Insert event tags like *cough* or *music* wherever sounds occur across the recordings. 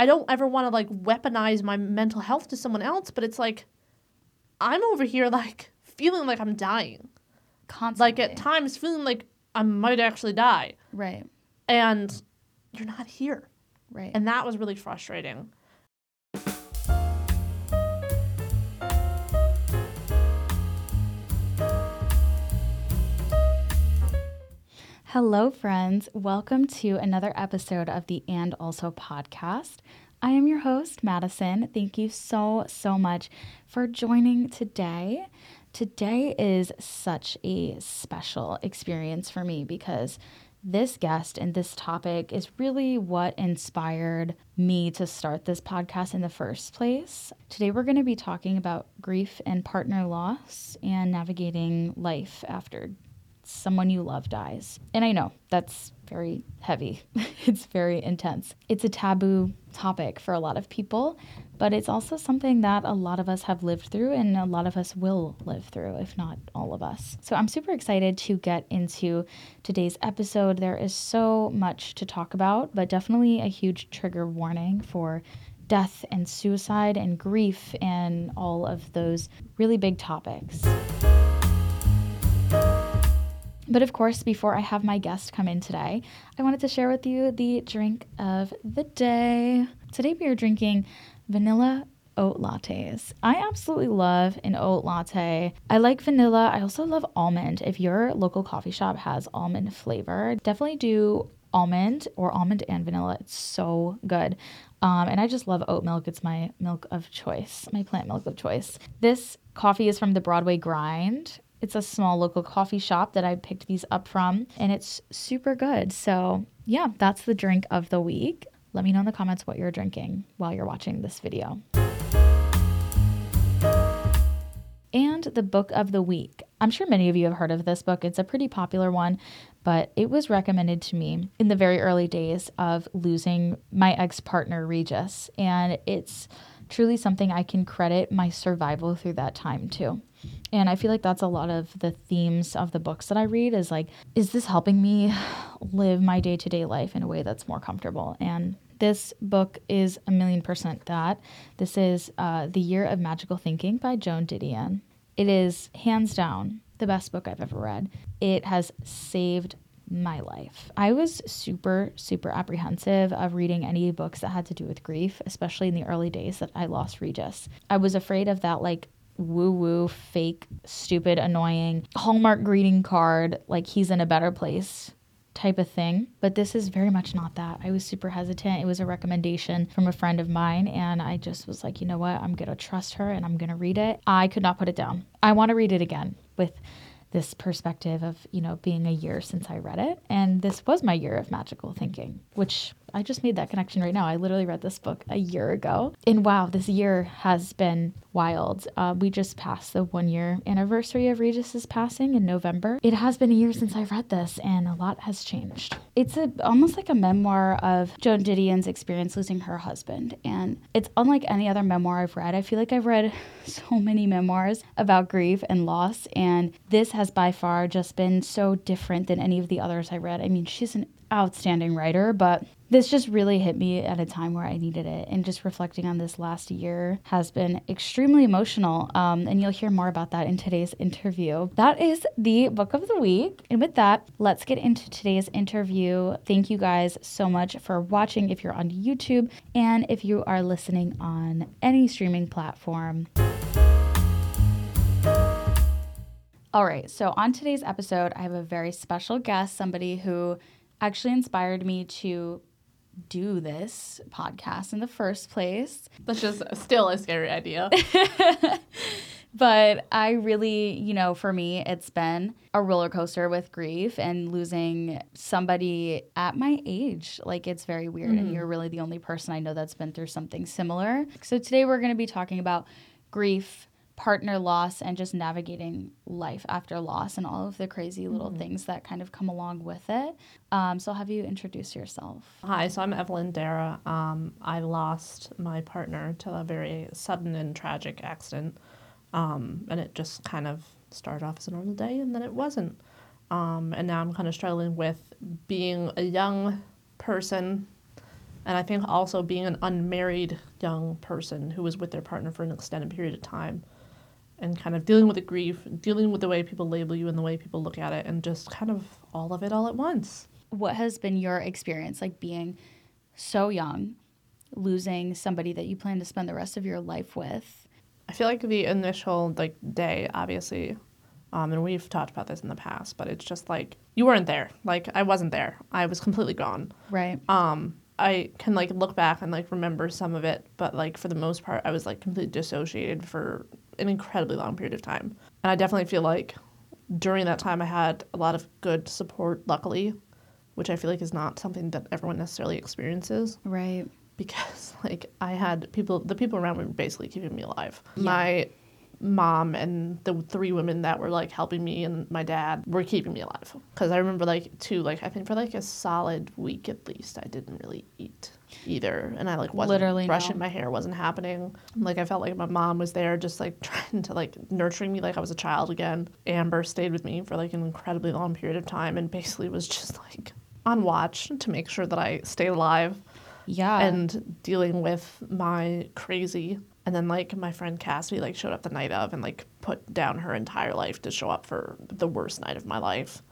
I don't ever want to like weaponize my mental health to someone else, but it's like I'm over here like *laughs* feeling like I'm dying. Constantly. Like at times feeling like I might actually die. Right. And you're not here. Right. And that was really frustrating. Hello, friends. Welcome to another episode of the And Also podcast. I am your host, Madison. Thank you so, so much for joining today. Today is such a special experience for me because this guest and this topic is really what inspired me to start this podcast in the first place. Today, we're going to be talking about grief and partner loss and navigating life after someone you love dies. And I know that's very heavy, *laughs* it's very intense. It's a taboo topic for a lot of people, but it's also something that a lot of us have lived through and a lot of us will live through, if not all of us. So I'm super excited to get into today's episode. There is so much to talk about, but definitely a huge trigger warning for death and suicide and grief and all of those really big topics. But of course, before I have my guest come in today, I wanted to share with you the drink of the day. Today we are drinking vanilla oat lattes. I absolutely love an oat latte. I like vanilla. I also love almond. If your local coffee shop has almond flavor, definitely do almond or almond and vanilla. It's so good. Um, and I just love oat milk. It's my milk of choice, my plant milk of choice. This coffee is from the Broadway Grind. It's a small local coffee shop that I picked these up from, and it's super good. So, yeah, that's the drink of the week. Let me know in the comments what you're drinking while you're watching this video. And the book of the week. I'm sure many of you have heard of this book. It's a pretty popular one, but it was recommended to me in the very early days of losing my ex partner, Regis. And it's truly something I can credit my survival through that time to. And I feel like that's a lot of the themes of the books that I read is like, is this helping me live my day to day life in a way that's more comfortable? And this book is a million percent that. This is uh, The Year of Magical Thinking by Joan Didion. It is hands down the best book I've ever read. It has saved my life. I was super, super apprehensive of reading any books that had to do with grief, especially in the early days that I lost Regis. I was afraid of that, like, woo woo, fake, stupid, annoying Hallmark greeting card, like he's in a better place type of thing. But this is very much not that. I was super hesitant. It was a recommendation from a friend of mine, and I just was like, you know what? I'm going to trust her and I'm going to read it. I could not put it down. I want to read it again with this perspective of, you know, being a year since I read it. And this was my year of magical thinking, which I just made that connection right now. I literally read this book a year ago. And wow, this year has been wild. Uh, we just passed the one year anniversary of Regis's passing in November. It has been a year since I read this, and a lot has changed. It's a, almost like a memoir of Joan Didion's experience losing her husband. And it's unlike any other memoir I've read. I feel like I've read *laughs* so many memoirs about grief and loss, and this has by far just been so different than any of the others I read. I mean, she's an outstanding writer, but this just really hit me at a time where I needed it. And just reflecting on this last year has been extremely emotional. Um, and you'll hear more about that in today's interview. That is the book of the week. And with that, let's get into today's interview. Thank you guys so much for watching if you're on YouTube and if you are listening on any streaming platform. All right, so on today's episode, I have a very special guest, somebody who actually inspired me to do this podcast in the first place. That's just still a scary idea. *laughs* but I really, you know, for me, it's been a roller coaster with grief and losing somebody at my age. Like, it's very weird. Mm-hmm. And you're really the only person I know that's been through something similar. So, today we're going to be talking about grief partner loss and just navigating life after loss and all of the crazy little mm-hmm. things that kind of come along with it. Um, so, I'll have you introduce yourself. Hi, so I'm Evelyn Dara. Um, I lost my partner to a very sudden and tragic accident, um, and it just kind of started off as a normal day, and then it wasn't. Um, and now I'm kind of struggling with being a young person And I think also being an unmarried young person who was with their partner for an extended period of time and kind of dealing with the grief, dealing with the way people label you and the way people look at it, and just kind of all of it all at once. What has been your experience like being so young, losing somebody that you plan to spend the rest of your life with? I feel like the initial like day, obviously, um, and we've talked about this in the past, but it's just like you weren't there. Like I wasn't there. I was completely gone. Right. Um, I can like look back and like remember some of it, but like for the most part, I was like completely dissociated for an incredibly long period of time. And I definitely feel like during that time, I had a lot of good support, luckily, which I feel like is not something that everyone necessarily experiences Right. because *laughs* like I had people, the people around me were basically keeping me alive. Yeah. My mom and the three women that were like helping me and my dad were keeping me alive because I remember like two like I think for like a solid week at least I didn't really eat either and I like wasn't Literally, brushing no. my hair wasn't happening like I felt like my mom was there just like *laughs* trying to like nurturing me like I was a child again Amber stayed with me for like an incredibly long period of time and basically was just like on watch to make sure that I stayed alive Yeah. and dealing with my crazy and then like my friend Cassidy like showed up the night of and like put down her entire life to show up for the worst night of my life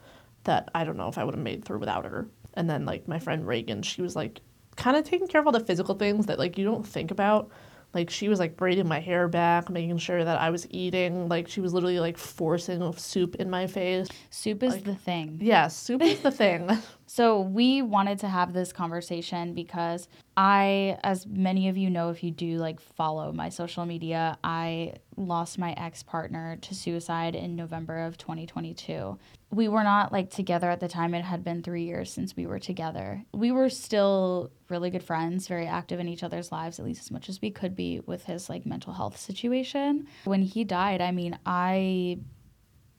that I don't know if I would have made through without her. And then like my friend Reagan, she was like kind of taking care of all the physical things that like you don't think about. Like she was like braiding my hair back, making sure that I was eating. Like she was literally like forcing soup in my face. Soup is like- the thing. Yeah, soup is the thing. *laughs* *laughs* So we wanted to have this conversation because I, as many of you know, if you do like follow my social media, I lost my ex partner to suicide in November of 2022. We were not like together at the time. It had been three years since we were together. We were still really good friends, very active in each other's lives, at least as much as we could be with his like mental health situation. When he died, I mean, I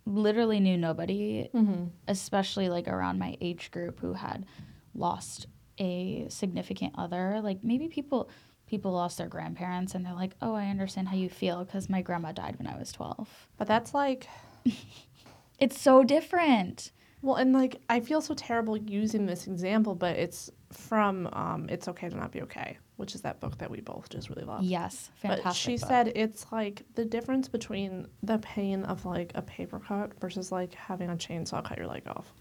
literally knew nobody mm-hmm. especially like around my age group who had lost a significant other like maybe people people lost their grandparents and they're like oh i understand how you feel because my grandma died when i was 12 But that's like *laughs* it's so different Well, and like I feel so terrible using this example, but it's from um, "It's Okay to Not Be Okay," which is that book that we both just really love. yes fantastic But she book. said it's like the difference between the pain of like a paper cut versus like having a chainsaw cut your leg off.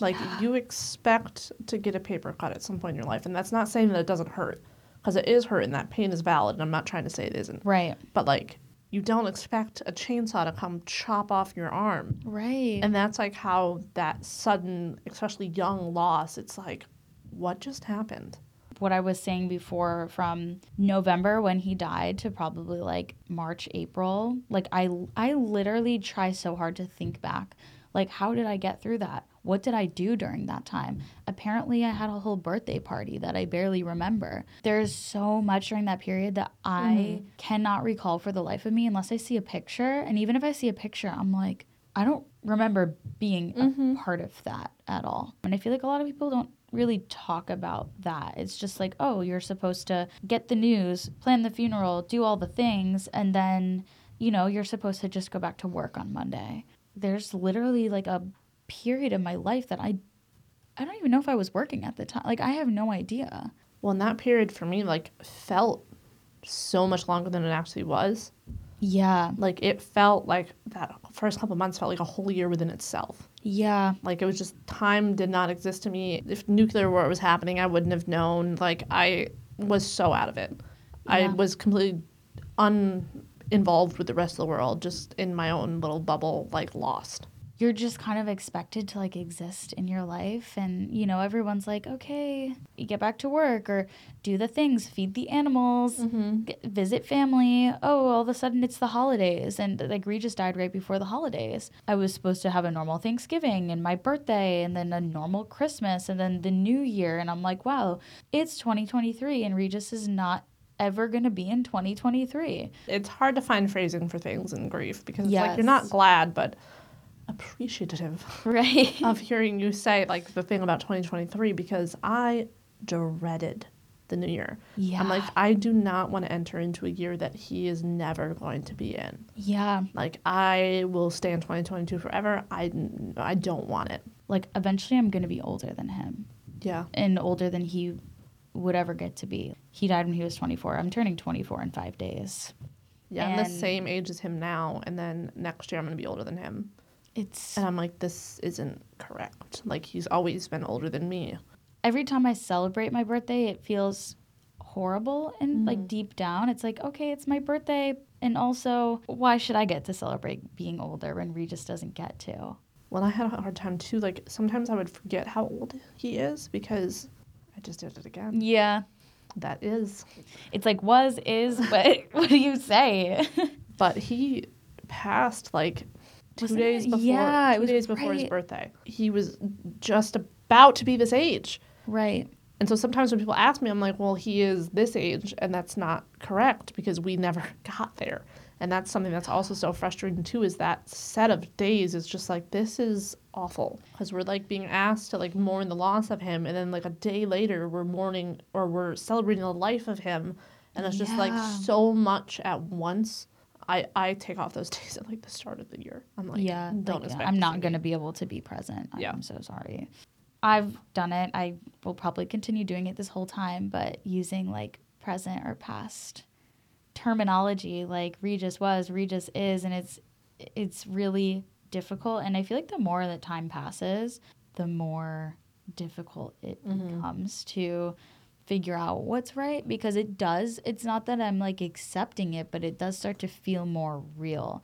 Like you expect to get a paper cut at some point in your life, and that's not saying that it doesn't hurt, because it is hurt and that pain is valid. And I'm not trying to say it isn't, right but like you don't expect a chainsaw to come chop off your arm. right And that's like how that sudden, especially young loss, it's like, what just happened? what I was saying before from November when he died to probably like March, April, like I I literally try so hard to think back. Like how did I get through that? What did I do during that time? Apparently I had a whole birthday party that I barely remember. There's so much during that period that I mm-hmm. cannot recall for the life of me unless I see a picture and even if I see a picture I'm like I don't remember being a mm-hmm. part of that at all. And I feel like a lot of people don't really talk about that. It's just like, oh, you're supposed to get the news, plan the funeral, do all the things, and then, you know, you're supposed to just go back to work on Monday. There's literally like a period of my life that I I don't even know if I was working at the time. Like I have no idea. Well, and that period for me, like, felt so much longer than it actually was. Yeah. Like, it felt like that first couple months felt like a whole year within itself. Yeah. Like, it was just time did not exist to me. If nuclear war was happening, I wouldn't have known. Like, I was so out of it. Yeah. I was completely uninvolved with the rest of the world, just in my own little bubble, like, lost. You're just kind of expected to like exist in your life. And you know everyone's like okay you get back to work or do the things feed the animals mm-hmm. g- visit family. Oh all of a sudden it's the holidays. And like regis died right before the holidays. I was supposed to have a normal thanksgiving and my birthday and then a normal christmas and then the new year. And i'm like wow it's 2023 and regis is not ever going to be in 2023 it's hard to find phrasing for things in grief because it's like you're not glad but appreciative *laughs* right of hearing you say like the thing about 2023 because I dreaded the new year. Yeah. I'm like I do not want to enter into a year that he is never going to be in. yeah Like I will stay in 2022 forever. I I don't want it. like eventually I'm going to be older than him Yeah. and older than he would ever get to be. He died when he was 24. I'm turning 24 in five days. Yeah, I'm the same age as him now, and then next year I'm gonna be older than him. It's And I'm like, this isn't correct. Like he's always been older than me. every time I celebrate my birthday, it feels horrible and Mm-hmm. like deep down. It's like, okay, it's my birthday. And also, why should I get to celebrate being older when Regis doesn't get to? Well, I had a hard time too. Like sometimes I would forget how old he is because I just did it again. Yeah. That is. It's like was, is, *laughs* but what do you say? *laughs* But he passed like 2 Wasn't days it? before. Yeah, it two was days before his birthday. He was just about to be this age. right. And so sometimes when people ask me, I'm like, well, he is this age, and that's not correct because we never *laughs* got there. And that's something that's also so frustrating too is that set of days is just like this is awful because we're like being asked to like mourn the loss of him, and then like a day later we're mourning or we're celebrating the life of him, and it's just like so much at once. I I take off those *laughs* days at like the start of the year. I'm like, yeah. don't like, expect. I'm not going to be able to be present. Yeah. I'm so sorry. I've done it. I will probably continue doing it this whole time, but using like present or past terminology like Regis was, Regis is, and it's it's really difficult. And I feel like the more that time passes, the more difficult it mm-hmm. becomes to figure out what's right because it does it's not that i'm like accepting it but it does start to feel more real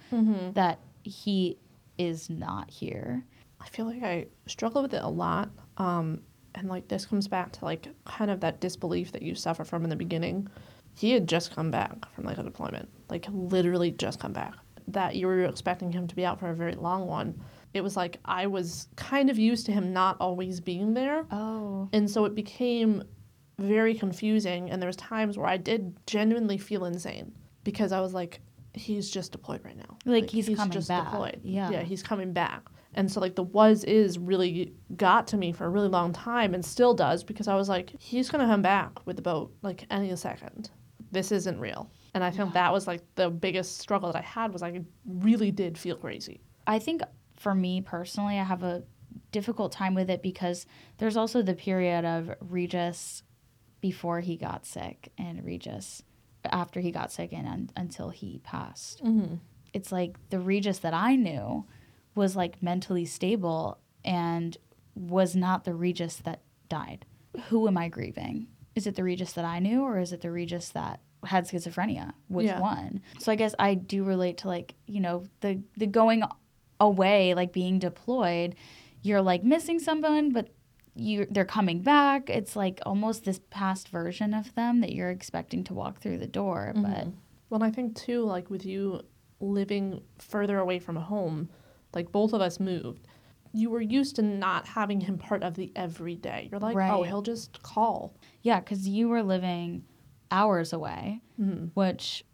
that he is not here I feel like I struggle with it a lot. Um, and like this comes back to like kind of that disbelief that you suffer from in the beginning. He had just come back from like a deployment, like literally just come back. That you were expecting him to be out for a very long one. It was like I was kind of used to him not always being there. oh And so it became very confusing. And there was times where I did genuinely feel insane because I was like, he's just deployed right now. Like, he's coming back. Yeah. Yeah, he's coming back. And so like the was is really got to me for a really long time and still does because I was like, he's gonna come back with the boat like any second. This isn't real. And I think that was like the biggest struggle that I had was I really did feel crazy. i think for me personally i have a difficult time with it because there's also the period of regis before he got sick and regis after he got sick and un- until he passed Mm-hmm. it's like the Regis that I knew was like mentally stable and was not the Regis that died. Who am I grieving? Is it the Regis that I knew or is it the Regis that had schizophrenia? Which Yeah. one? So I guess I do relate to like, you know, the the going away, like being deployed, you're like missing someone, but you they're coming back. It's like almost this past version of them that you're expecting to walk through the door. Mm-hmm. But Well, I think too, like with you living further away from home, like both of us moved. You were used to not having him part of the everyday. You're like, oh, he'll just call. Yeah, because you were living hours away, mm-hmm. which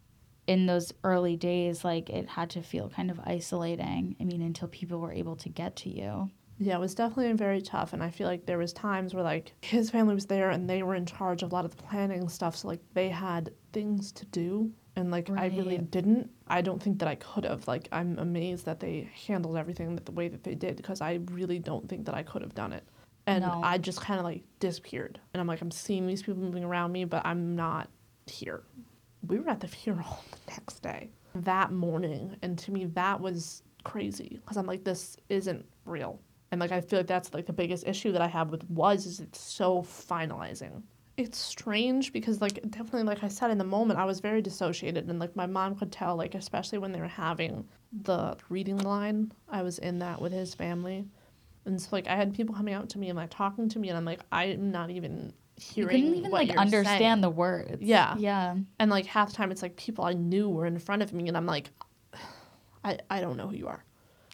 in those early days, like it had to feel kind of isolating. I mean, until people were able to get to you. Yeah, it was definitely very tough, and I feel like there was times where like *laughs* his family was there and they were in charge of a lot of the planning stuff, so like they had things to do, and like I really didn't. I don't think that I could have. Like I'm amazed that they handled everything that the way that they did because I really don't think that I could have done it. And No. I just kind of like disappeared, and I'm like I'm seeing these people moving around me, but I'm not here. We were at the funeral *laughs* the next day, that morning, and to me that was crazy because I'm like this isn't real. And like I feel like that's like the biggest issue that I have with was is it's so finalizing. It's strange because like definitely like I said in the moment I was very dissociated and like my mom could tell like especially when they were having the reading line I was in that with his family. And so like I had people coming out to me and like talking to me and I'm like I'm not even hearing You couldn't even like understand saying. the words. Yeah. Yeah. And like half the time it's like people I knew were in front of me and I'm like *sighs* I I don't know who you are.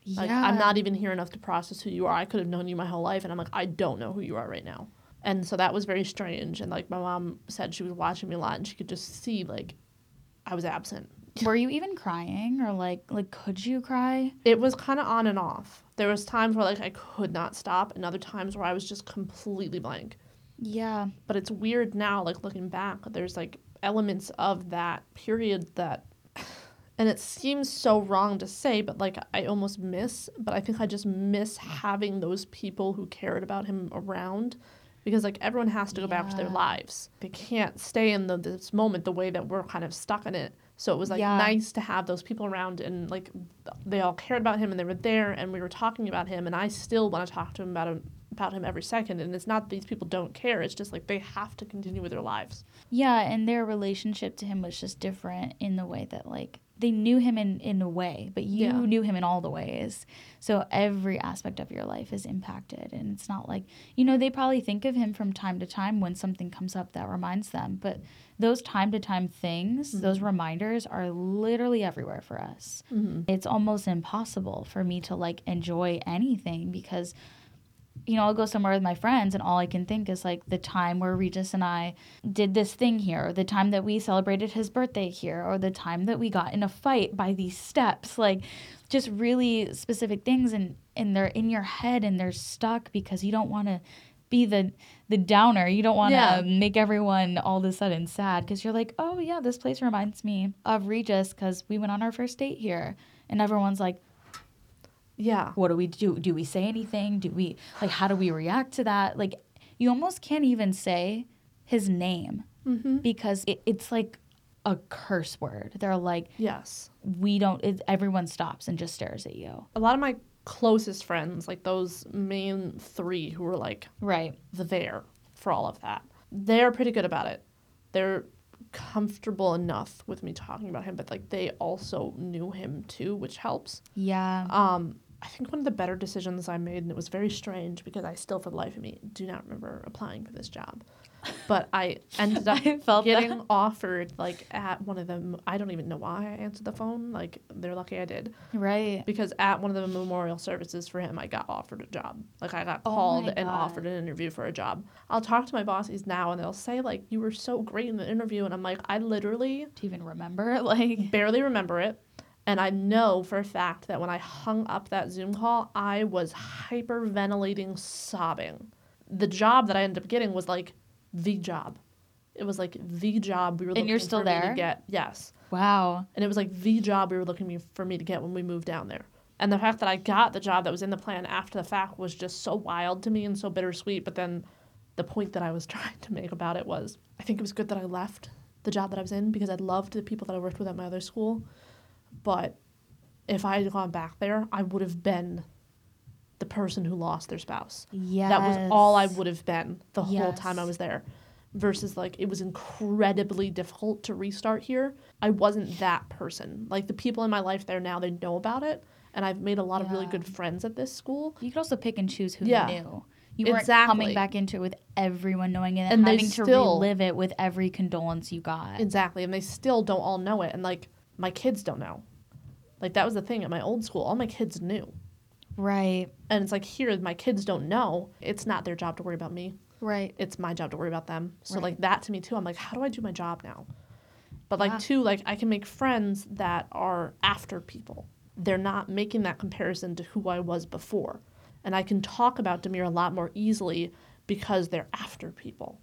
Like yeah. I'm not even here enough to process who you are. I could have known you my whole life, and I'm like, I don't know who you are right now. And so that was very strange. And like my mom said, she was watching me a lot, and she could just see like I was absent. Were you even crying or like like could you cry? It was kind of on and off. There was times where like I could not stop, and other times where I was just completely blank. Yeah. But it's weird now, like looking back. There's like elements of that period that. And it seems so wrong to say, but like I almost miss, but I think I just miss having those people who cared about him around because like everyone has to go back to their lives. They can't stay in the, this moment the way that we're kind of stuck in it. So it was like Yeah. nice to have those people around and like they all cared about him and they were there and we were talking about him and I still want to talk to him about him about him every second and it's not these people don't care it's just like they have to continue with their lives. Yeah, and their relationship to him was just different in the way that like they knew him in in a way, but you Yeah. knew him in all the ways. So every aspect of your life is impacted and it's not like, you know, they probably think of him from time to time when something comes up that reminds them, but those time to time things, mm-hmm. those reminders are literally everywhere for us. Mm-hmm. It's almost impossible for me to like enjoy anything because you know, I'll go somewhere with my friends and all I can think is like the time where Regis and I did this thing here, or the time that we celebrated his birthday here, or the time that we got in a fight by these steps. Like just really specific things and, and they're in your head and they're stuck because you don't want to be the the downer. You don't want to Yeah. make everyone all of a sudden sad because you're like, oh yeah, this place reminds me of Regis because we went on our first date here, and everyone's like, Yeah. what do we do? Do we say anything? Do we like how do we react to that? Like you almost can't even say his name because it, it's like a curse word. They're like Yes. we don't. It, everyone stops and just stares at you. A lot of my closest friends, like those main 3 who were like Right. The there for all of that. They're pretty good about it. They're comfortable enough with me talking about him, but like they also knew him too, which helps. Yeah. Um, I think one of the better decisions I made, and it was very strange because I still, for the life of me, do not remember applying for this job. But I *laughs* ended up I felt getting that. offered like at one of them. I don't even know why I answered the phone. Like they're lucky I did Right. because at one of the memorial services for him, I got offered a job. Like I got Oh called and offered an interview for a job. I'll talk to my bosses now, and they'll say like, "You were so great in the interview," and I'm like, I literally Do you even remember? *laughs* Like barely remember it. And I know for a fact that when I hung up that Zoom call, I was hyperventilating, sobbing. The job that I ended up getting was like the job. It was like the job we were And looking you're still for me there? to get. Yes. wow. And it was like the job we were looking me- for me to get when we moved down there. And the fact that I got the job that was in the plan after the fact was just so wild to me and so bittersweet. But then the point that I was *laughs* trying to make about it was I think it was good that I left the job that I was in because I loved the people that I worked with at my other school. But if I had gone back there, I would have been the person who lost their spouse. Yeah. That was all I would have been the whole time I was there. Versus like it was incredibly difficult to restart here. I wasn't that person. Like the people in my life there now, they know about it, and I've made a lot of really good friends at this school. You could also pick and choose who Yeah. you knew. You weren't Exactly. coming back into it with everyone knowing it and, And having to relive it with every condolence you got. Exactly, and they still don't all know it, and like my kids don't know. Like that was the thing at my old school. All my kids knew, Right. and it's like here, my kids don't know. It's not their job to worry about me. Right. it's my job to worry about them. So Right. like that to me too, I'm like, how do I do my job now? But like Yeah. too, like I can make friends that are after people. They're not making that comparison to who I was before. And I can talk about Demir a lot more easily because they're after people.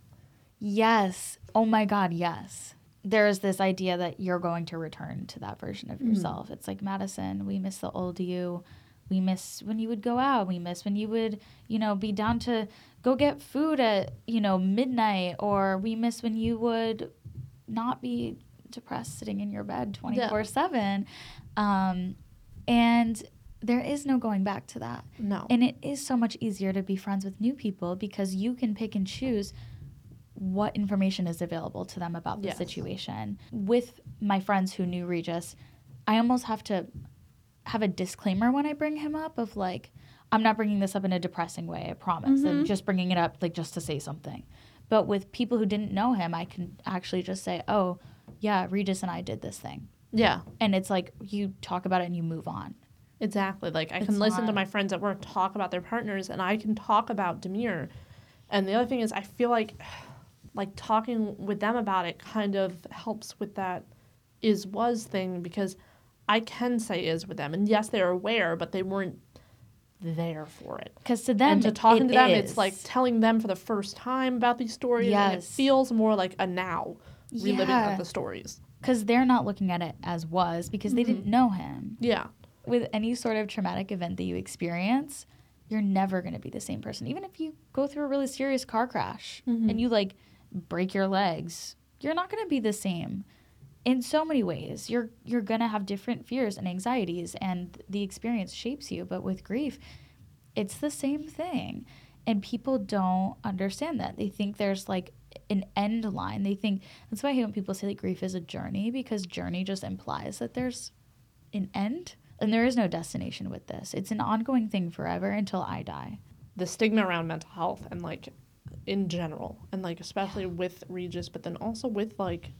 Yes. Oh my God, yes. There's this idea that you're going to return to that version of yourself. It's like, Madison, we miss the old you. We miss when you would go out. We miss when you would, you know, be down to go get food at, you know, midnight. Or we miss when you would not be depressed sitting in your bed 24 7. Um, and there is no going back to that. No. And it is so much easier to be friends with new people because you can pick and choose what information is available to them about the Yes. situation. With my friends who knew Regis, I almost have to have a disclaimer when I bring him up of like, I'm not bringing this up in a depressing way, I promise. Mm-hmm. I'm just bringing it up like just to say something. But with people who didn't know him, I can actually just say, oh, yeah, Regis and I did this thing. yeah. And it's like you talk about it and you move on. Exactly. Like I It's can listen to my friends at work talk about their partners and I can talk about Demir. And the other thing is I feel like like talking with them about it kind of helps with that is was thing because I can say is with them. And yes, they're aware, but they weren't there for it. Because to them, and to talking to them, is. it's like telling them for the first time about these stories. And it Yes. feels more like a now reliving Yeah. of the stories. because they're not looking at it as was because they Mm-hmm. didn't know him. Yeah. With any sort of traumatic event that you experience, you're never going to be the same person. Even if you go through a really serious car crash Mhm. and you like break your legs, you're not going to be the same. In so many ways, you're you're going to have different fears and anxieties and the experience shapes you, but with grief, it's the same thing. And people don't understand that. They think there's like an end line. They think that's why I hate when people say that grief is a journey because journey just implies that there's an end. And there is no destination with this. It's an ongoing thing forever until I die. the stigma around mental health and like in general and like especially with regis but then also with like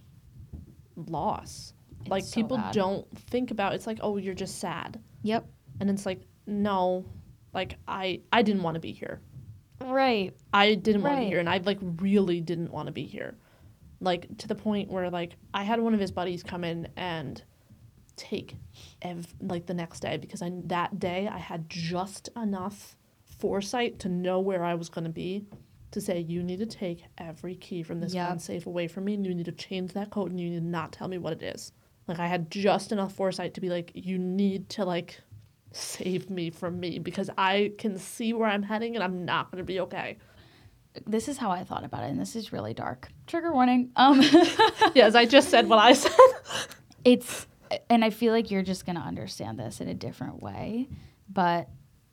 loss. It's like so people bad. don't think about it's like oh you're just sad. Yep. and it's like no like i i didn't want to be here. Right. i didn't want to be here and i like really didn't want to be here. Like to the point where like i had one of his buddies come in and take ev- like the next day because I that day I had just enough foresight to know where I was going to be to say you need to take every key from this Yep. gun safe away from me and you need to change that code and you need to not tell me what it is. Like I had just enough foresight to be like you need to like save me from me because I can see where I'm heading and I'm not going to be okay. This is how I thought about it, and this is really dark. Trigger warning. Um *laughs* yes, I just said what I said. it's and I feel like you're just gonna understand this in a different way. But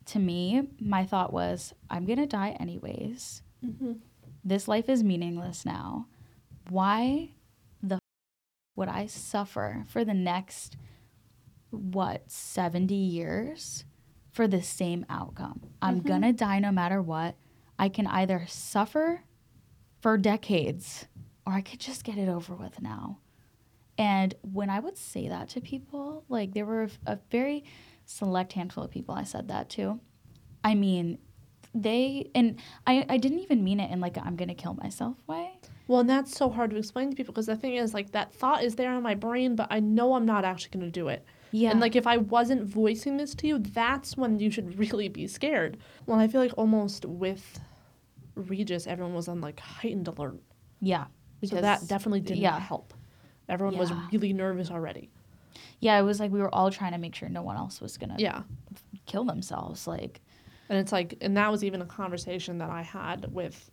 to me, my thought was, I'm gonna die anyways. This life is meaningless now. Why the f- would I suffer for the next what 70 years for the same outcome? I'm mm-hmm. gonna die no matter what. I can either suffer for decades or I could just get it over with now. And when I would say that to people, like there were a, a very select handful of people I said that to. I mean, they and I I didn't even mean it in like a, I'm gonna kill myself way. Well, and that's so hard to explain to people because the thing is, like, that thought is there in my brain, but I know I'm not actually going to do it. Yeah. And, like, if I wasn't voicing this to you, that's when you should *laughs* really be scared. Well, I feel like almost with Regis, everyone was on, like, heightened alert. yeah. so that definitely didn't yeah. help. Everyone was really nervous already. Yeah, it was like we were all trying to make sure no one else was gonna Yeah. kill themselves. Like And it's like, and that was even a conversation that I had with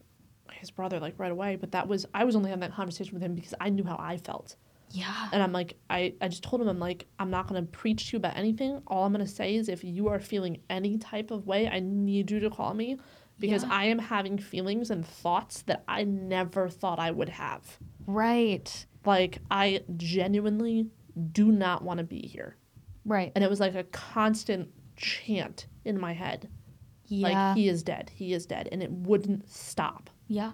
his brother, like, right away. But that was, I was only having that conversation with him because I knew how I felt. yeah. And I'm like, I, I just told him, I'm like, I'm not going to preach to you about anything. All I'm going to say is if you are feeling any type of way, I need you to call me because Yeah. I am having feelings and thoughts that I never thought I would have. Right. Like, I genuinely do not want to be here. Right. And it was like a constant chant in my head. Yeah. Like, he is dead. He is dead. And it wouldn't stop. Yeah.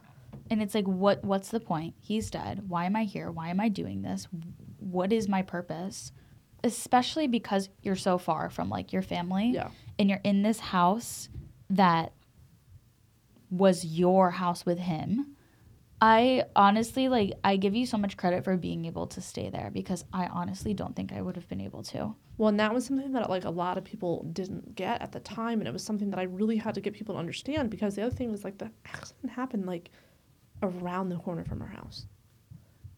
And it's like what what's the point? He's dead. Why am I here? Why am I doing this? What is my purpose? Especially because you're so far from like your family Yeah. and you're in this house that was your house with him. I honestly like I give you so much credit for being able to stay there because I honestly don't think I would have been able to. Well, and that was something that like a lot of people didn't get at the time, and it was something that I really had to get people to understand because the other thing was like the accident *laughs* happened like around the corner from our house.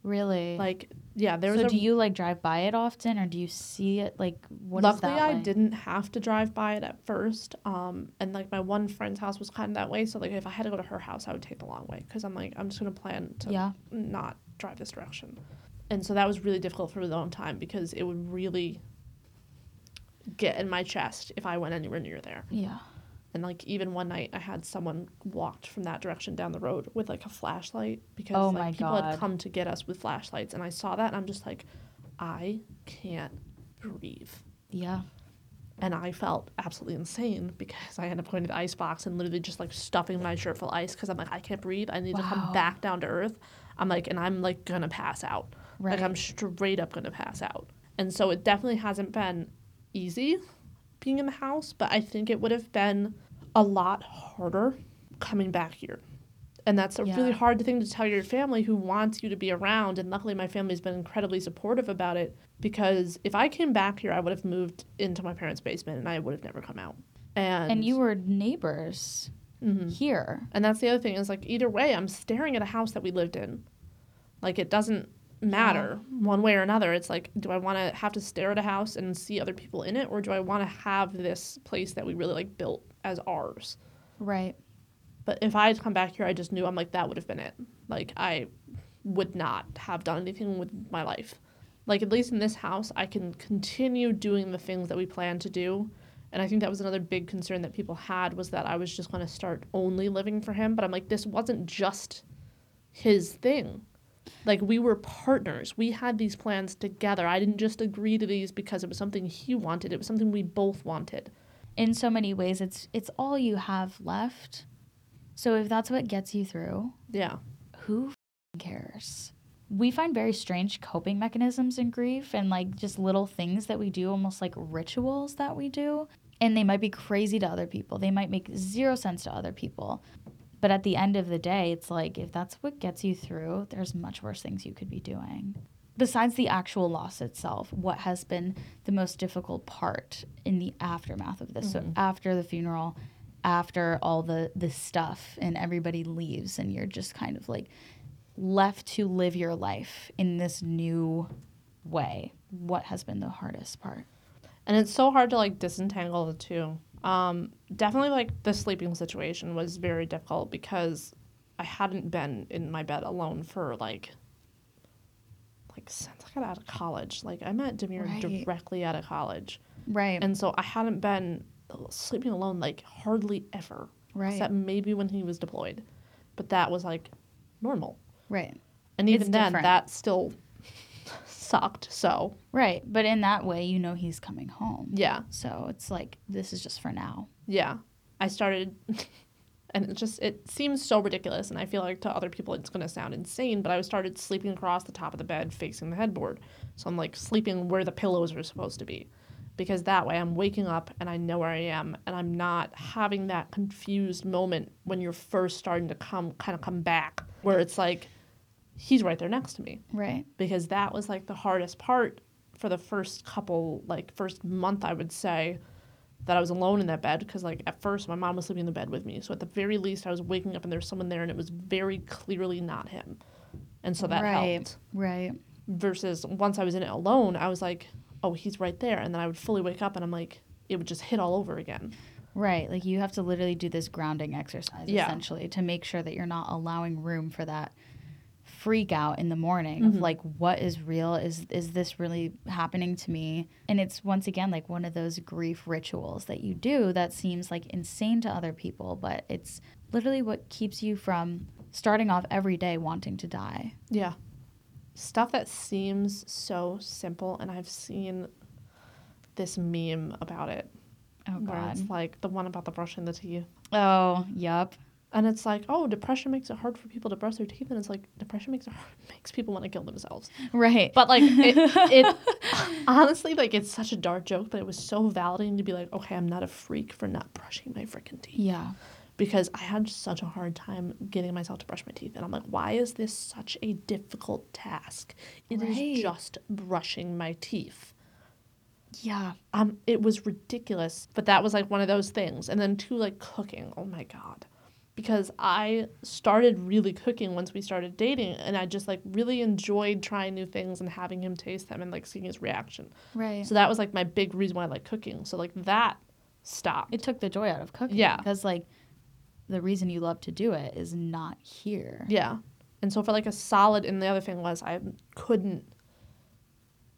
Really? Like, yeah, there was. so do you like drive by it often or do you see it like what luckily, I like? didn't have to drive by it at first. Um, and like my one friend's house was kind of that way, so like if I had to go to her house, I would take the long way because I'm like I'm just gonna plan to Yeah. not drive this direction. And so that was really difficult for a long time because it would really get in my chest if I went anywhere near there. Yeah. And like even one night, I had someone walked from that direction down the road with like a flashlight because Oh like people God. had come to get us with flashlights, and I saw that, and I'm just like, I can't breathe. Yeah. And I felt absolutely insane because I ended up going to the ice box and literally just like stuffing my shirt full of ice because I'm like, I can't breathe. I need to come back down to earth. I'm like, and I'm like gonna pass out. Right. Like I'm straight up gonna pass out. And so it definitely hasn't been easy being in the house, but I think it would have been a lot harder coming back here. And that's a really hard thing to tell your family who wants you to be around. And luckily, my family's been incredibly supportive about it because if I came back here, I would have moved into my parents' basement and I would have never come out. And, And you were neighbors Mhm. here. And that's the other thing is like either way, I'm staring at a house that we lived in. Like it doesn't matter one way or another. It's like, do I want to have to stare at a house and see other people in it, or do I want to have this place that we really like built as ours. Right. But if I had come back here, I just knew I'm like that would have been it. Like I would not have done anything with my life. Like at least in this house, I can continue doing the things that we plan to do. And I think that was another big concern that people had was that I was just going to start only living for him. But I'm like, this wasn't just his thing. Like we were partners. We had these plans together. I didn't just agree to these because it was something he wanted. It was something we both wanted. In so many ways, it's it's all you have left. So if that's what gets you through, Yeah. who cares? We find very strange coping mechanisms in grief and like just little things that we do, almost like rituals that we do. And they might be crazy to other people. They might make zero sense to other people. But at the end of the day, it's like if that's what gets you through, there's much worse things you could be doing. Besides the actual loss itself, what has been the most difficult part in the aftermath of this? So mm-hmm. after the funeral, after all the the stuff and everybody leaves and you're just kind of like left to live your life in this new way. What has been the hardest part? and it's so hard to like disentangle the two um definitely like the sleeping situation was very difficult because i hadn't been in my bed alone for like like since i got out of college like i met demir Right. directly out of college Right. and so i hadn't been sleeping alone like hardly ever Right. except maybe when he was deployed but that was like normal right. and It's even then different. that still sucked so Right. But in that way, you know he's coming home. yeah So it's like this is just for now. yeah i started *laughs* and it just it seems so ridiculous and i feel like to other people it's going to sound insane but i started sleeping across the top of the bed facing the headboard so i'm like sleeping where the pillows are supposed to be because that way i'm waking up and i know where i am and i'm not having that confused moment when you're first starting to come kind of come back where it's like he's right there next to me Right. because that was like the hardest part for the first couple like first month i would say that i was alone in that bed because like at first my mom was sleeping in the bed with me so at the very least i was waking up and there's someone there and it was very clearly not him and so that right. helped Right. versus once i was in it alone i was like oh he's right there and then i would fully wake up and i'm like it would just hit all over again Right. Like you have to literally do this grounding exercise Yeah. essentially to make sure that you're not allowing room for that freak out in the morning of mm-hmm. like what is real? Is is this really happening to me? And it's once again like one of those grief rituals that you do that seems like insane to other people but it's literally what keeps you from starting off every day wanting to die. Yeah. Stuff that seems so simple and i've seen this meme about it oh where god. it's like the one about the brushing the teeth. Oh yup And it's like, oh, depression makes it hard for people to brush their teeth, and it's like depression makes it hard, *laughs* makes people want to kill themselves. right But like, it, *laughs* it honestly, like, it's such a dark joke, but it was so validating to be like, okay, I'm not a freak for not brushing my freaking teeth yeah because I had such a hard time getting myself to brush my teeth, and I'm like, why is this such a difficult task? It is Right. just brushing my teeth. yeah Um, it was ridiculous, but that was like one of those things. And then two, like cooking. Oh my god, because I started really cooking once we started dating, and I just like really enjoyed trying new things and having him taste them and like seeing his reaction. right So that was like my big reason why I like cooking. So like that stopped. it took the joy out of cooking. Yeah. Because like the reason you love to do it is not here. Yeah. And so for like a solid, and the other thing was I couldn't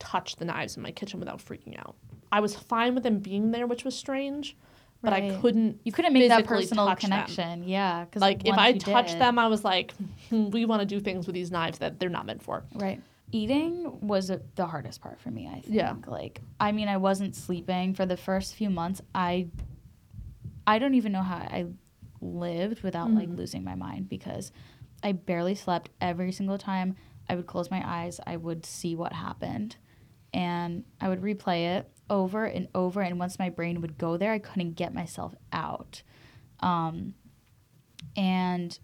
touch the knives in my kitchen without freaking out. I was fine with them being there, which was strange, but I couldn't. You couldn't make that personal touch them. connection. Yeah. Cause Like if I touched did- them, I was like, "Hmm, we want to do things with these knives that they're not meant for. Right. Eating was a, the hardest part for me, I think. Yeah. Like, I mean, I wasn't sleeping for the first few months. I I don't even know how I lived without like Mhm. losing my mind because I barely slept every single time I would close my eyes, I would see what happened and I would replay it over and over and once my brain would go there, I couldn't get myself out. Um and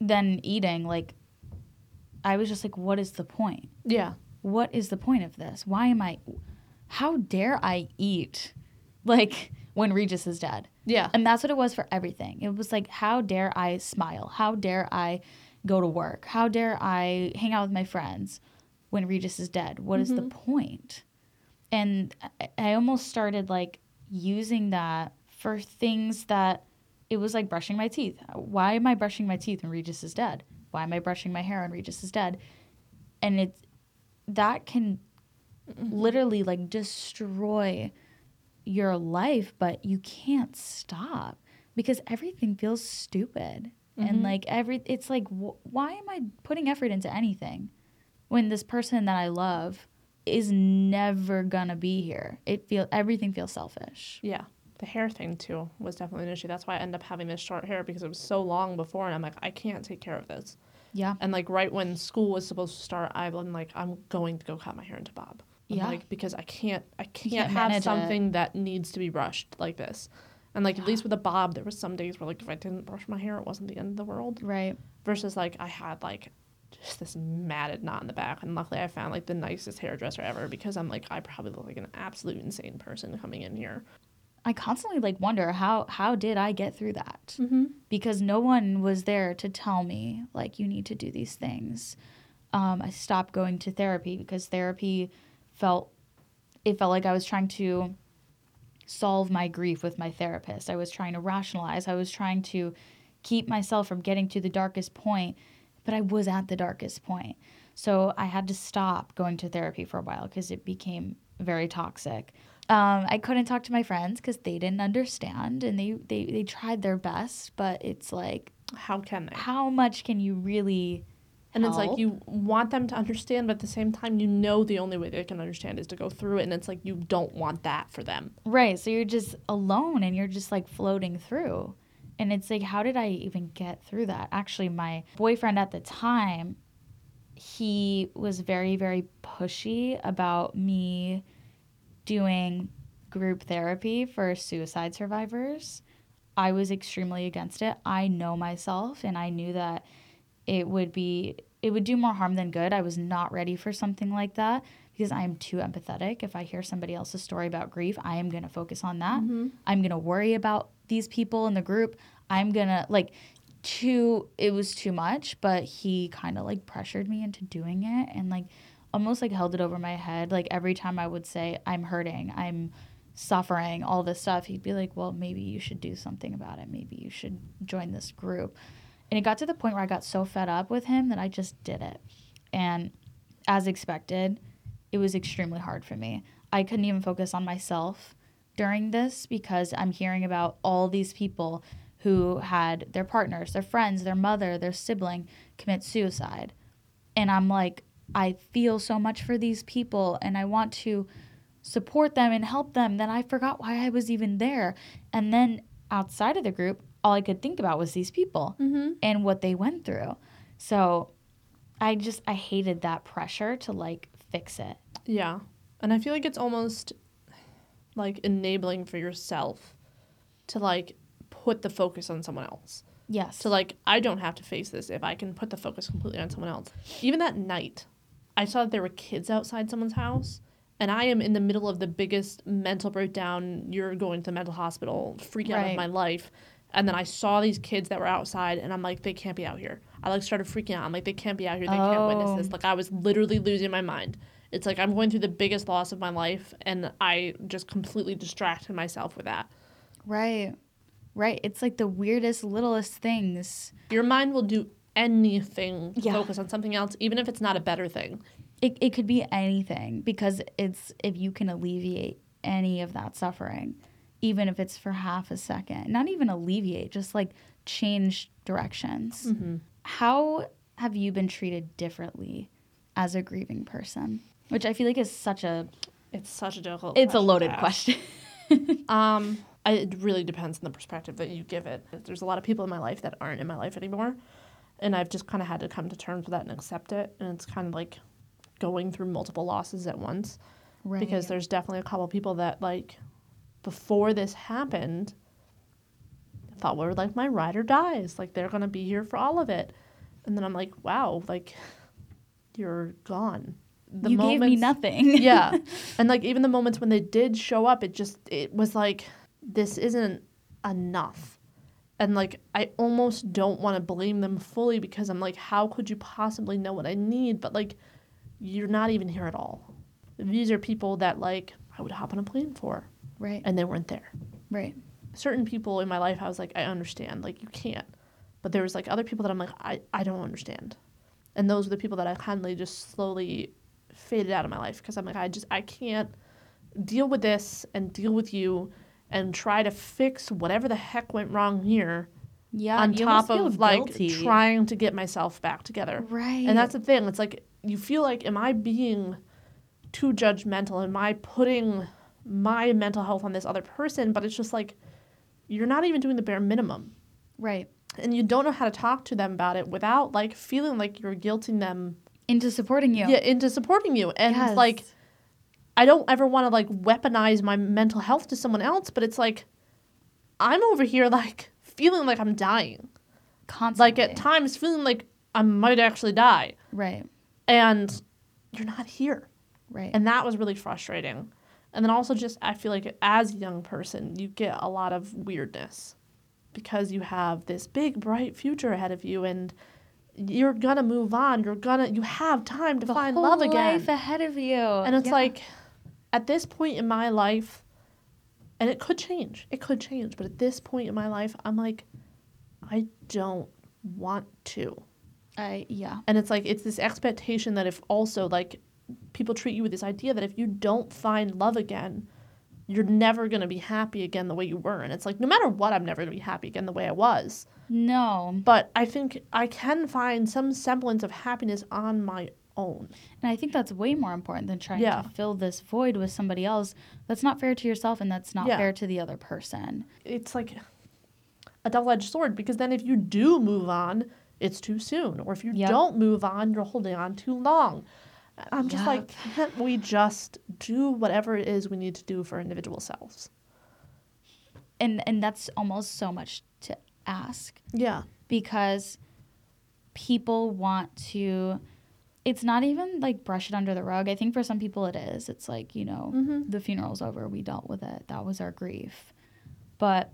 then eating like I was just like what is the point? Yeah. what is the point of this? Why am I, how dare I eat like when Regis is dead? Yeah. And that's what it was for everything. It was like, how dare I smile? How dare I go to work? How dare I hang out with my friends when Regis is dead? What is the point? And I, almost started like using that for things that it was like brushing my teeth. Why am I brushing my teeth when Regis is dead? Why am I brushing my hair when Regis is dead? And it's that can mm-hmm. literally like destroy your life, but you can't stop because everything feels stupid. And mm-hmm. like every it's like wh- why am I putting effort into anything when this person that I love is never gonna be here? It feel everything feels selfish. Yeah. The hair thing too was definitely an issue. That's why I ended up having this short hair because it was so long before and I'm like, I can't take care of this. Yeah. And like right when school was supposed to start, I've been like, I'm going to go cut my hair into bob. I'm Yeah. Like because I can't I can't, can't have manage it. something that needs to be brushed like this. And like at least with a bob, there was some days where like if I didn't brush my hair, it wasn't the end of the world. Right. Versus like I had like just this matted knot in the back, and luckily I found like the nicest hairdresser ever because I'm like I probably look like an absolute insane person coming in here. I constantly like wonder how how did I get through that? Mm-hmm. Because no one was there to tell me like you need to do these things. Um, I stopped going to therapy because therapy felt it felt like I was trying to solve my grief with my therapist. I was trying to rationalize. I was trying to keep myself from getting to the darkest point, but I was at the darkest point. So I had to stop going to therapy for a while because it became very toxic. Um, I couldn't talk to my friends because they didn't understand and they, they, they tried their best, but it's like, How can they? how much can you really And it's like you want them to understand, but at the same time, you know the only way they can understand is to go through it, and it's like you don't want that for them. Right. So you're just alone and you're just like floating through. And it's like, how did I even get through that? Actually, my boyfriend at the time, he was very, very pushy about me doing group therapy for suicide survivors. I was extremely against it. I know myself and I knew that it would be it would do more harm than good. I was not ready for something like that because I am too empathetic. If I hear somebody else's story about grief, I am going to focus on that. Mm-hmm. I'm going to worry about these people in the group. I'm going to like too it was too much, but he kind of like pressured me into doing it and like almost like held it over my head. Like every time I would say I'm hurting, I'm suffering, all this stuff, he'd be like, "Well, maybe you should do something about it. Maybe you should join this group." And it got to the point where I got so fed up with him that I just did it. And as expected, it was extremely hard for me. I couldn't even focus on myself during this because I'm hearing about all these people who had their partners, their friends, their mother, their sibling commit suicide. And I'm like, I feel so much for these people and I want to support them and help them. Then I forgot why I was even there. And then outside of the group, all I could think about was these people Mm-hmm. and what they went through. So I just, I hated that pressure to like fix it. Yeah. And I feel like it's almost like enabling for yourself to like put the focus on someone else. Yes. So like I don't have to face this if I can put the focus completely on someone else. Even that night, I saw that there were kids outside someone's house and I am in the middle of the biggest mental breakdown, you're going to the mental hospital, freak out Right. of my life. And then I saw these kids that were outside and I'm like, they can't be out here. I like started freaking out. I'm like, they can't be out here. They can't witness this. Oh. Like I was literally losing my mind. It's like I'm going through the biggest loss of my life and I just completely distracted myself with that. right. Right. It's like the weirdest, littlest things. Your mind will do anything to Yeah. focus on something else, even if it's not a better thing. It, it could be anything because it's if you can alleviate any of that suffering, even if it's for half a second, not even alleviate, just like change directions. Mm-hmm. How have you been treated differently as a grieving person? Which I feel like is such a It's such a difficult. it's a loaded question. *laughs* Um, I, it really depends on the perspective that you give it. There's a lot of people in my life that aren't in my life anymore, and I've just kind of had to come to terms with that and accept it. And it's kind of like going through multiple losses at once right. because there's definitely a couple people that like before this happened I thought were like my ride or dies? Like they're gonna be here for all of it. And then i'm like wow like you're gone. You gave me nothing. *laughs* yeah. *laughs* And like even the moments when they did show up it just it was like this isn't enough. And like i almost don't want to blame them fully because i'm like how could you possibly know what i need? But like you're not even here at all. These are people that like i would hop on a plane for right. and they weren't there Right. certain people in my life I was like, I understand. Like you can't. But there was like other people that I'm like, I, I don't understand. And those are the people that I kindly just slowly faded out of my life because I'm like, I just I can't deal with this and deal with you and try to fix whatever the heck went wrong here Yeah. on top of like guilty. trying to get myself back together. Right. And that's the thing. It's like you feel like, am I being too judgmental? Am I putting my mental health on this other person? But it's just like you're not even doing the bare minimum. right. And you don't know how to talk to them about it without like feeling like you're guilting them Into supporting you. yeah, into supporting you. And Yes. like I don't ever want to like weaponize my mental health to someone else, but it's like I'm over here like feeling like I'm dying. constantly. Like at times feeling like I might actually die. Right. And you're not here. Right. And that was really frustrating. And then also just I feel like as a young person, you get a lot of weirdness because you have this big bright future ahead of you and you're gonna move on. You're gonna you have time to the find love again. life ahead of you. And it's Yeah. like at this point in my life and it could change. It could change, but at this point in my life, I'm like I don't want to. I yeah. And it's like it's this expectation that if also like people treat you with this idea that if you don't find love again, you're never gonna be happy again the way you were. And it's like no matter what, I'm never gonna be happy again the way I was. No. But I think I can find some semblance of happiness on my own. And I think that's way more important than trying Yeah. to fill this void with somebody else. That's not fair to yourself and that's not Yeah. fair to the other person. It's like a double edged sword because then if you do move on, it's too soon. Or if you Yep. don't move on, you're holding on too long. I'm just like, can't we just do whatever it is we need to do for individual selves? And and that's almost so much to ask Yeah. because people want to it's not even like brush it under the rug. I think for some people it is. It's like, you know, Mhm. the funeral's over, we dealt with it. That was our grief. But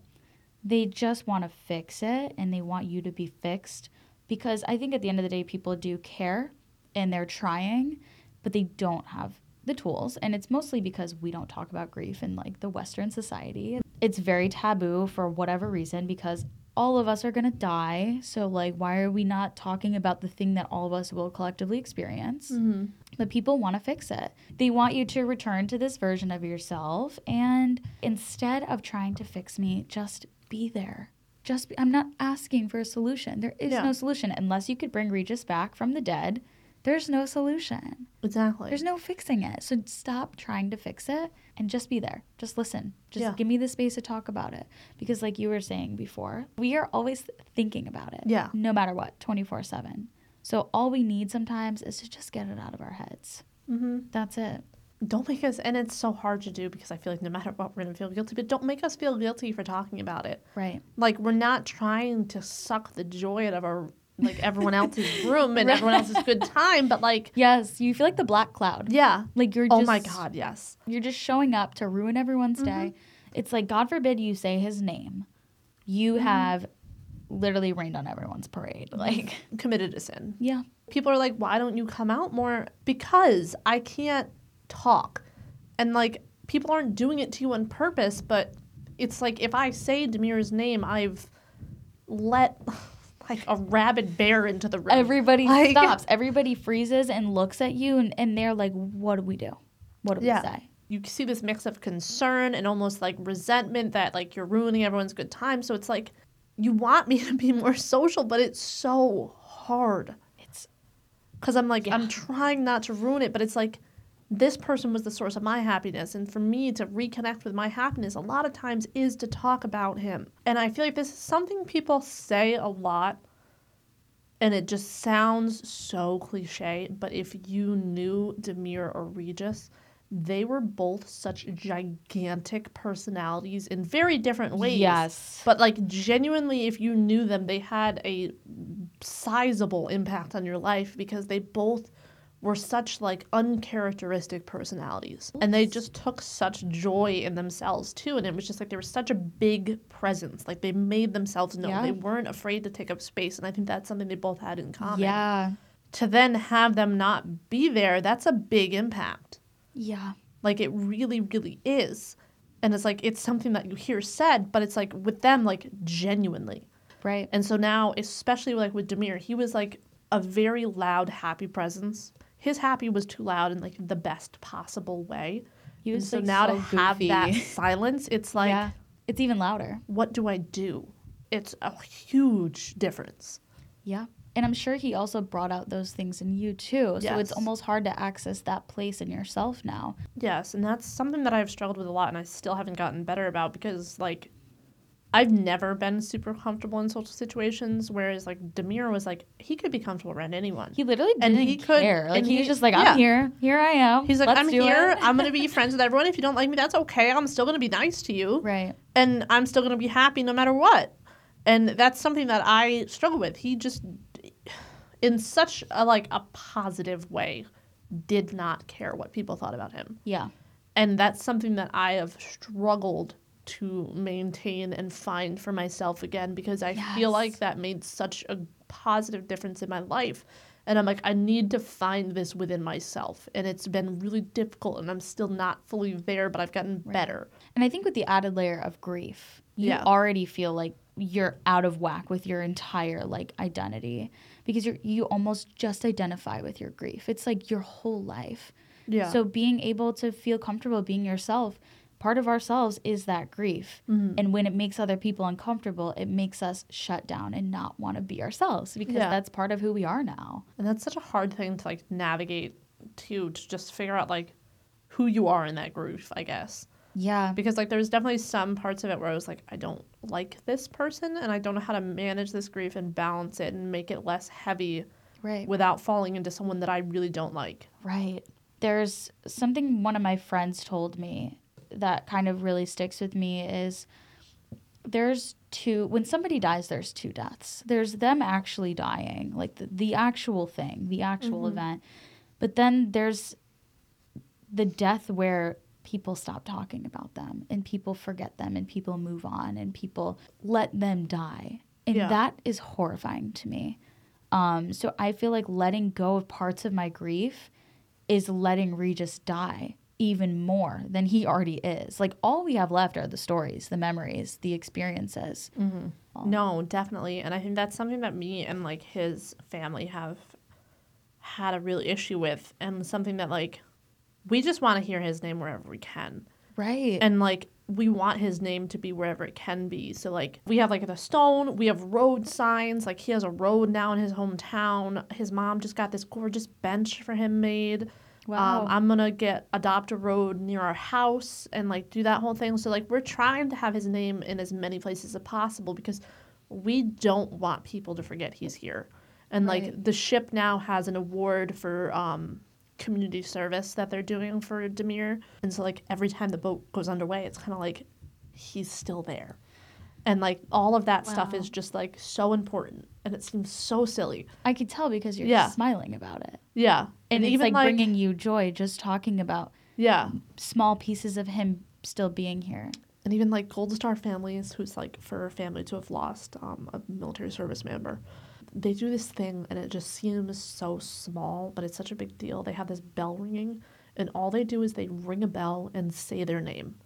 they just want to fix it and they want you to be fixed because I think at the end of the day people do care and they're trying, but they don't have the tools and it's mostly because we don't talk about grief in like the western society. It's very taboo for whatever reason because all of us are going to die. So like why are we not talking about the thing that all of us will collectively experience? Mm-hmm. But people want to fix it. They want you to return to this version of yourself. And instead of trying to fix me, just be there. Just be, I'm not asking for a solution. There is Yeah. no solution. Unless you could bring Regis back from the dead, there's no solution. Exactly. There's no fixing it. So stop trying to fix it and just be there. Just listen. Just Yeah. give me the space to talk about it. Because, like you were saying before, we are always thinking about it. Yeah. No matter what, 24 7. So all we need sometimes is to just get it out of our heads. mm-hmm. That's it. Don't make us, and it's so hard to do because I feel like no matter what, we're going to feel guilty, but don't make us feel guilty for talking about it. Right. Like, we're not trying to suck the joy out of our, like, everyone else's *laughs* room and everyone else's good time, but, like, Yes, you feel like the black cloud. yeah. Like you're Oh just my God, yes. You're just showing up to ruin everyone's mm-hmm. day. It's like God forbid you say his name. You mm-hmm. have literally rained on everyone's parade. Like Committed a sin. yeah. people are like, why don't you come out more? Because I can't talk. And like, people aren't doing it to you on purpose, but it's like if I say Demir's name, I've let like a rabid bear into the room. Everybody *laughs* Like- stops. Everybody freezes and looks at you and, and they're like, What do we do? What do Yeah. we say? you see this mix of concern and almost like resentment that like you're ruining everyone's good time. So it's like you want me *laughs* to be more social, but it's so hard. It's because I'm like Yeah. I'm trying not to ruin it, but it's like this person was the source of my happiness, and for me to reconnect with my happiness, a lot of times is to talk about him. And I feel like this is something people say a lot, and it just sounds so cliche. But if you knew Demir or Regis, they were both such gigantic personalities in very different ways. Yes. But like genuinely, if you knew them, they had a sizable impact on your life because they both were such like uncharacteristic personalities. And they just took such joy in themselves too. And it was just like they were such a big presence. Like they made themselves known. Yeah. They weren't afraid to take up space. And I think that's something they both had in common. Yeah. To then have them not be there, that's a big impact. Yeah. Like it really, really is. And it's like it's something that you hear said, but it's like with them like genuinely. Right. And so now, especially like with Demir, he was like a very loud, happy presence. His happy was too loud in like the best possible way. He was so like, now so to have that silence, it's like, yeah. It's even louder. what do I do? It's a huge difference. Yeah. And I'm sure he also brought out those things in you too. So Yes. it's almost hard to access that place in yourself now. Yes, and that's something that I've struggled with a lot and I still haven't gotten better about because like I've never been super comfortable in social situations, whereas like Demir was like he could be comfortable around anyone. He literally And didn't he could- care. Like and he, he- was just like, I'm yeah. here. Here I am. He's like, Let's I'm here. I'm gonna be *laughs* friends with everyone. If you don't like me, that's okay. I'm still gonna be nice to you, right. and I'm still gonna be happy no matter what. And that's something that I struggle with. He just, in such a like a positive way, did not care what people thought about him. Yeah. And that's something that I have struggled to maintain and find for myself again because I feel like that made such a positive difference in my life. And I'm like, I need to find this within myself. And it's been really difficult, and I'm still not fully there, but I've gotten better. And I think with the added layer of grief, you Yeah. already feel like you're out of whack with your entire like identity because you're you almost just identify with your grief. It's like your whole life. Yeah. So being able to feel comfortable being yourself, part of ourselves is that grief. Mm-hmm. And when it makes other people uncomfortable, it makes us shut down and not want to be ourselves because Yeah. that's part of who we are now. and that's such a hard thing to like navigate too, to just figure out like who you are in that grief, I guess. Yeah. because like there's definitely some parts of it where I was like I don't like this person and I don't know how to manage this grief and balance it and make it less heavy Right. without falling into someone that I really don't like. Right. There's something one of my friends told me that kind of really sticks with me is there's two when somebody dies there's two deaths. There's them actually dying, like the, the actual thing, the actual event. But then there's the death where people stop talking about them and people forget them and people move on and people let them die. And Yeah. that is horrifying to me. Um, so I feel like letting go of parts of my grief is letting Regis die even more than he already is. Like all we have left are the stories, the memories, the experiences. Mm-hmm. No, definitely, and I think that's something that me and like his family have had a real issue with, and something that like we just want to hear his name wherever we can. Right. and like we want his name to be wherever it can be so like we have like the stone we have road signs like he has a road now in his hometown his mom just got this gorgeous bench for him made Wow. um, i'm gonna get adopt a road near our house and like do that whole thing so like we're trying to have his name in as many places as possible because we don't want people to forget he's here and like the ship now has an award for um community service that they're doing for Demir. And so like every time the boat goes underway, it's kind of like he's still there. And like all of that stuff is just like so important and it seems so silly. I could tell because you're Yeah. smiling about it. Yeah. And, it's even like, bringing you joy just talking about yeah. small pieces of him still being here. And even like Gold Star families, who's like for a family to have lost um, a military service member, they do this thing and it just seems so small, but it's such a big deal. They have this bell ringing, and all they do is they ring a bell and say their name.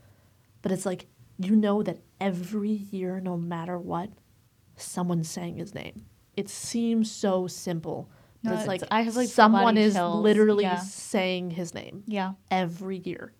But it's like, you know that every year, no matter what, someone's saying his name. It seems so simple. But No, it's it's- like, I have, like, someone is chills. literally Yeah. saying his name Yeah. every year.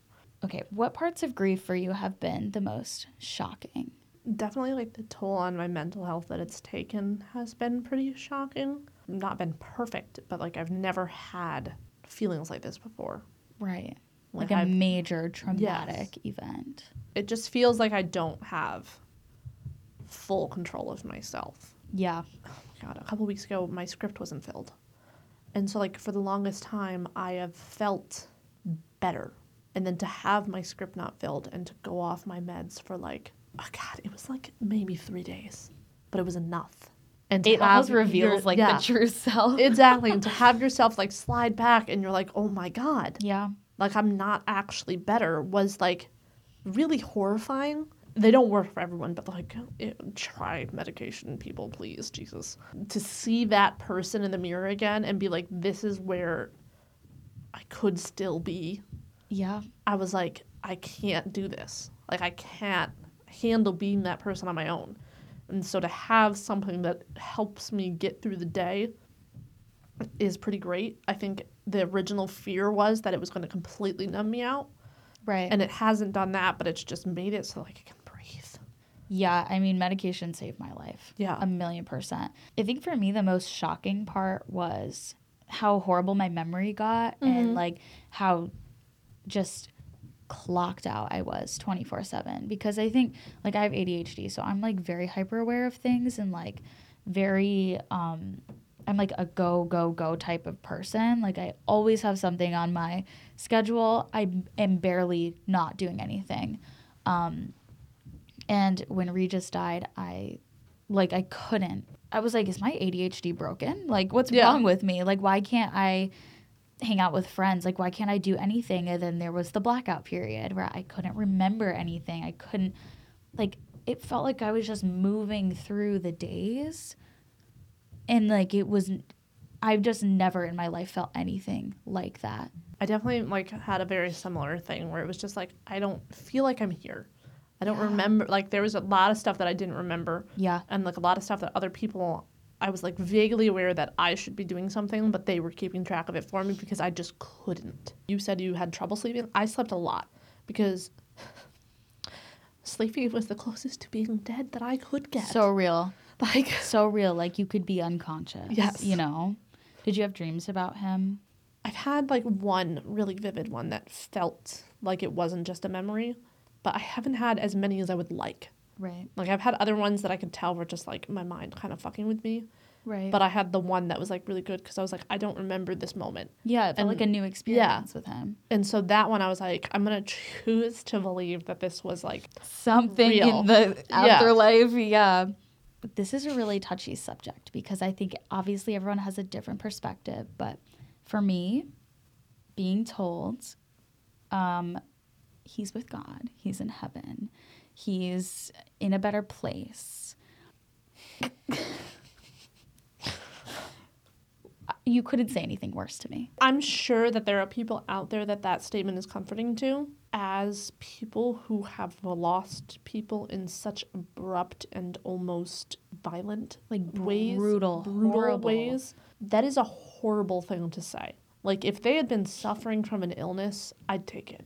Okay. What parts of grief for you have been the most shocking? definitely like the toll on my mental health that it's taken has been pretty shocking. Not been perfect, but like I've never had feelings like this before. Right. Like Like, a I've- major traumatic event. It just feels like I don't have full control of myself. Yeah. Oh, God, a couple weeks ago my script wasn't filled. And so like for the longest time I have felt better. And then to have my script not filled and to go off my meds for like oh God, it was like maybe three days. But it was enough. And It have reveals your- like yeah. the true *laughs* self. exactly. And to have yourself like slide back and you're like, oh my God, yeah. Like I'm not actually better was like really horrifying. They don't work for everyone, but like, it, try medication, people, please, Jesus. To see that person in the mirror again and be like, this is where I could still be. Yeah. I was like, I can't do this. Like I can't handle being that person on my own. And so to have something that helps me get through the day is pretty great. I think the original fear was that it was going to completely numb me out, Right. and it hasn't done that, but it's just made it so like I can breathe. Yeah, I mean, medication saved my life. Yeah. A million percent. I think for me, the most shocking part was how horrible my memory got and like how just clocked out I was 24 7. Because I think, like, I have ADHD, so I'm like very hyper aware of things and like very, um, I'm like a go, go, go type of person. Like, I always have something on my schedule. I am barely not doing anything. Um, and when Regis died, I like I couldn't. I was like, is my ADHD broken? Like what's Yeah. wrong with me? Like why can't I hang out with friends? Like why can't I do anything? And then there was the blackout period where I couldn't remember anything. I couldn't like it felt like I was just moving through the days. And like it was I've just never in my life felt anything like that. I definitely like had a very similar thing where it was just like I don't feel like I'm here. I don't remember like there was a lot of stuff that I didn't remember Yeah. and like a lot of stuff that other people I was like vaguely aware that I should be doing something but they were keeping track of it for me because I just couldn't. You said you had trouble sleeping. I slept a lot because *sighs* sleeping was the closest to being dead that I could get. So real. *laughs* like so real like you could be unconscious Yes. you know did you have dreams about him I've had like one really vivid one that felt like it wasn't just a memory, but I haven't had as many as I would like. right Like I've had other ones that I could tell were just like my mind kind of fucking with me, right but I had the one that was like really good because I was like I don't remember this moment, yeah it and- like a new experience with him and so that one I was like I'm gonna choose to believe that this was like something Real. in the Yeah. afterlife yeah but this is a really touchy subject because i think obviously everyone has a different perspective but for me being told um he's with god he's in heaven he's in a better place you couldn't say anything worse to me I'm sure that there are people out there that that statement is comforting to. As people who have lost people in such abrupt and almost violent Like ways, brutal, brutal horrible. ways, that is a horrible thing to say. Like if they had been suffering from an illness, I'd take it.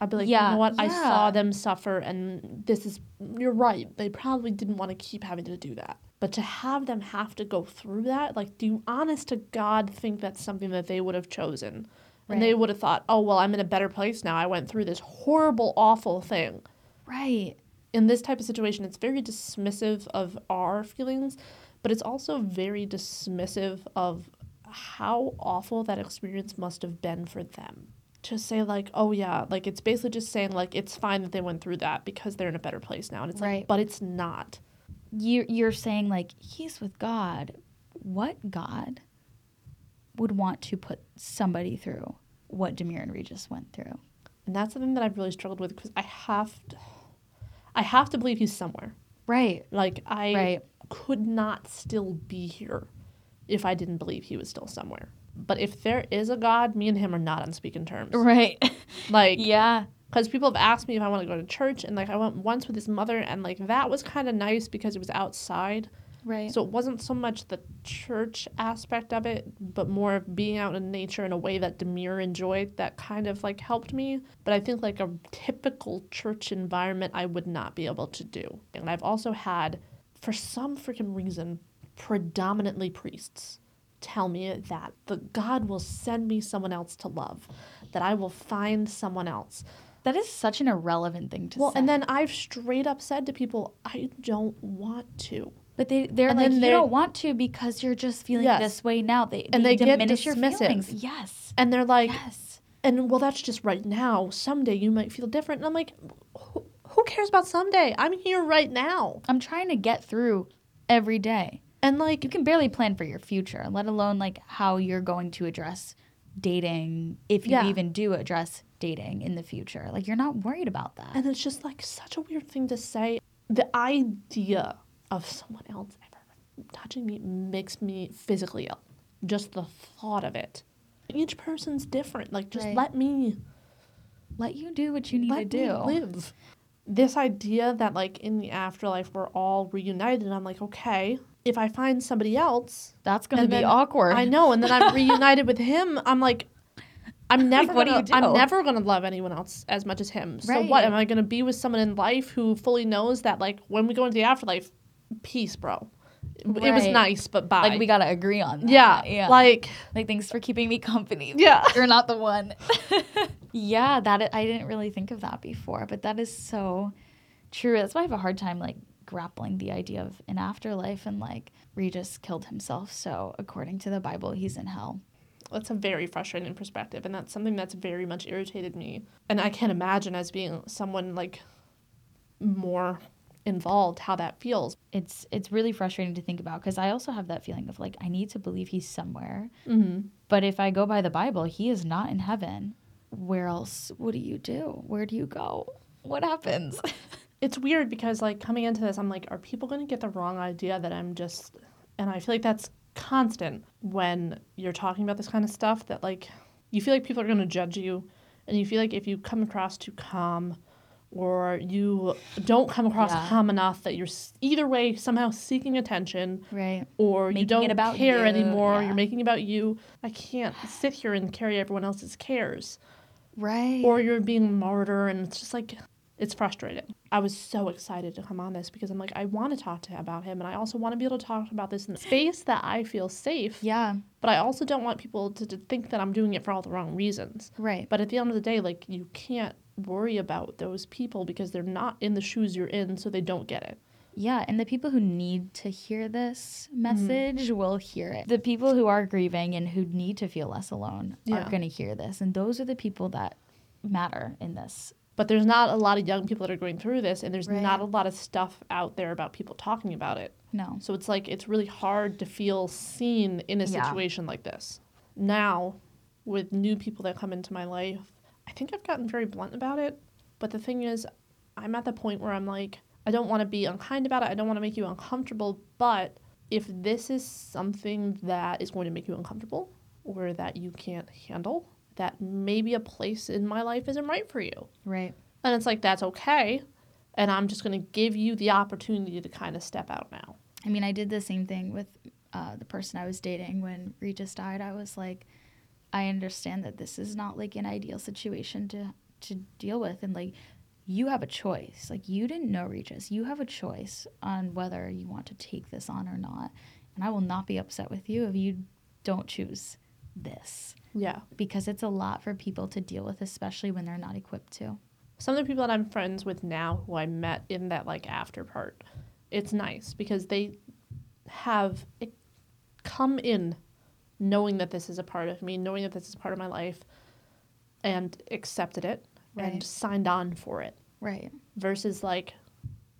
I'd be like, you know what? I saw them suffer, and this is. You're right. They probably didn't want to keep having to do that. But to have them have to go through that, like, do you honest to God think that's something that they would have chosen? And they would have thought, oh, well, I'm in a better place now. I went through this horrible, awful thing. right In this type of situation, it's very dismissive of our feelings, but it's also very dismissive of how awful that experience must have been for them. To say, like, oh, yeah, like, it's basically just saying, like, it's fine that they went through that because they're in a better place now. And it's Right. like, but it's not. you you're saying like he's with God. What God would want to put somebody through what Demir and Regis went through? And that's something that I've really struggled with because I have to, I have to believe he's somewhere. Right. Like I Right. could not still be here if I didn't believe he was still somewhere. But if there is a God, me and him are not on speaking terms. Right. *laughs* Like, *laughs* yeah. because people have asked me if I want to go to church, and like I went once with his mother, and like that was kind of nice because it was outside. Right. So it wasn't so much the church aspect of it, but more of being out in nature in a way that Demir enjoyed that kind of like helped me. But I think like a typical church environment, I would not be able to do. And I've also had, for some freaking reason, predominantly priests tell me that the God will send me someone else to love, that I will find someone else. that is such an irrelevant thing to Well, say. Well, and then I've straight up said to people, I don't want to. But they they're and like you they're- don't want to because you're just feeling Yes. this way now. They And they get diminish your feelings. Yes. And they're like, yes. And well, that's just right now. Someday you might feel different. And I'm like, who, who cares about someday? I'm here right now. I'm trying to get through every day. And like, You can barely plan for your future, let alone like how you're going to address dating if you Yeah. even do address dating in the future. Like you're not worried about that. and it's just like such a weird thing to say. The idea of someone else ever touching me makes me physically ill. Just the thought of it. Each person's different. Like, just Right. let me let you do what you need to do. live. this idea that like in the afterlife we're all reunited, I'm like, okay, if I find somebody else, That's gonna be awkward. I know, and then I'm *laughs* reunited with him. I'm like, I'm never do gonna, do? I'm never gonna love anyone else as much as him. So what am I gonna be with someone in life who fully knows that like when we go into the afterlife, peace, bro. It was nice, but bye. Like we gotta agree on that. yeah, yeah. like Like thanks for keeping me company. *laughs* yeah. You're not the one. *laughs* yeah, that I I didn't really think of that before, but that is so true. That's why I have a hard time like grappling the idea of an afterlife and like Regis killed himself, so according to the Bible, he's in hell. That's a very frustrating perspective, and that's something that's very much irritated me. And I can't imagine as being someone like more involved how that feels. It's it's really frustrating to think about because I also have that feeling of like I need to believe he's somewhere, Mm-hmm. but if I go by the Bible, he is not in heaven. Where else? What do you do? Where do you go? What happens? *laughs* it's weird because like coming into this i'm like are people going to get the wrong idea that i'm just and i feel like that's constant when you're talking about this kind of stuff that like you feel like people are going to judge you and you feel like if you come across too calm or you don't come across Yeah. calm enough that you're either way somehow seeking attention right. or Making you don't about care you, anymore yeah. you're making about you i can't sit here and carry everyone else's cares Right. or you're being a martyr and it's just like it's frustrating i was so excited to come on this because i'm like i want to talk to him about him and i also want to be able to talk about this in a space that i feel safe yeah. but i also don't want people to, to think that i'm doing it for all the wrong reasons Right. but at the end of the day like you can't worry about those people because they're not in the shoes you're in so they don't get it Yeah, and the people who need to hear this Mm-hmm. message will hear it. The people who are grieving and who need to feel less alone Yeah. are going to hear this. And those are the people that matter in this. But there's not a lot of young people that are going through this and there's Right. not a lot of stuff out there about people talking about it No. So it's like it's really hard to feel seen in a Yeah. situation like this. Now, with new people that come into my life, I think I've gotten very blunt about it. But the thing is, I'm at the point where I'm like, I don't want to be unkind about it. I don't want to make you uncomfortable. But if this is something that is going to make you uncomfortable or that you can't handle, that maybe a place in my life isn't right for you. Right. And it's like, that's okay. And I'm just going to give you the opportunity to kind of step out now. I mean, I did the same thing with uh, the person I was dating when Regis died. I was like, I understand that this is not like an ideal situation to to deal with, and like, you have a choice. Like, you didn't know Regis. You have a choice on whether you want to take this on or not. And I will not be upset with you if you don't choose this Yeah. because it's a lot for people to deal with, especially when they're not equipped to. some of the people that I'm friends with now who I met in that like after part, it's nice because they have it come in knowing that this is a part of me, knowing that this is part of my life and accepted it Right. and signed on for it Right. versus like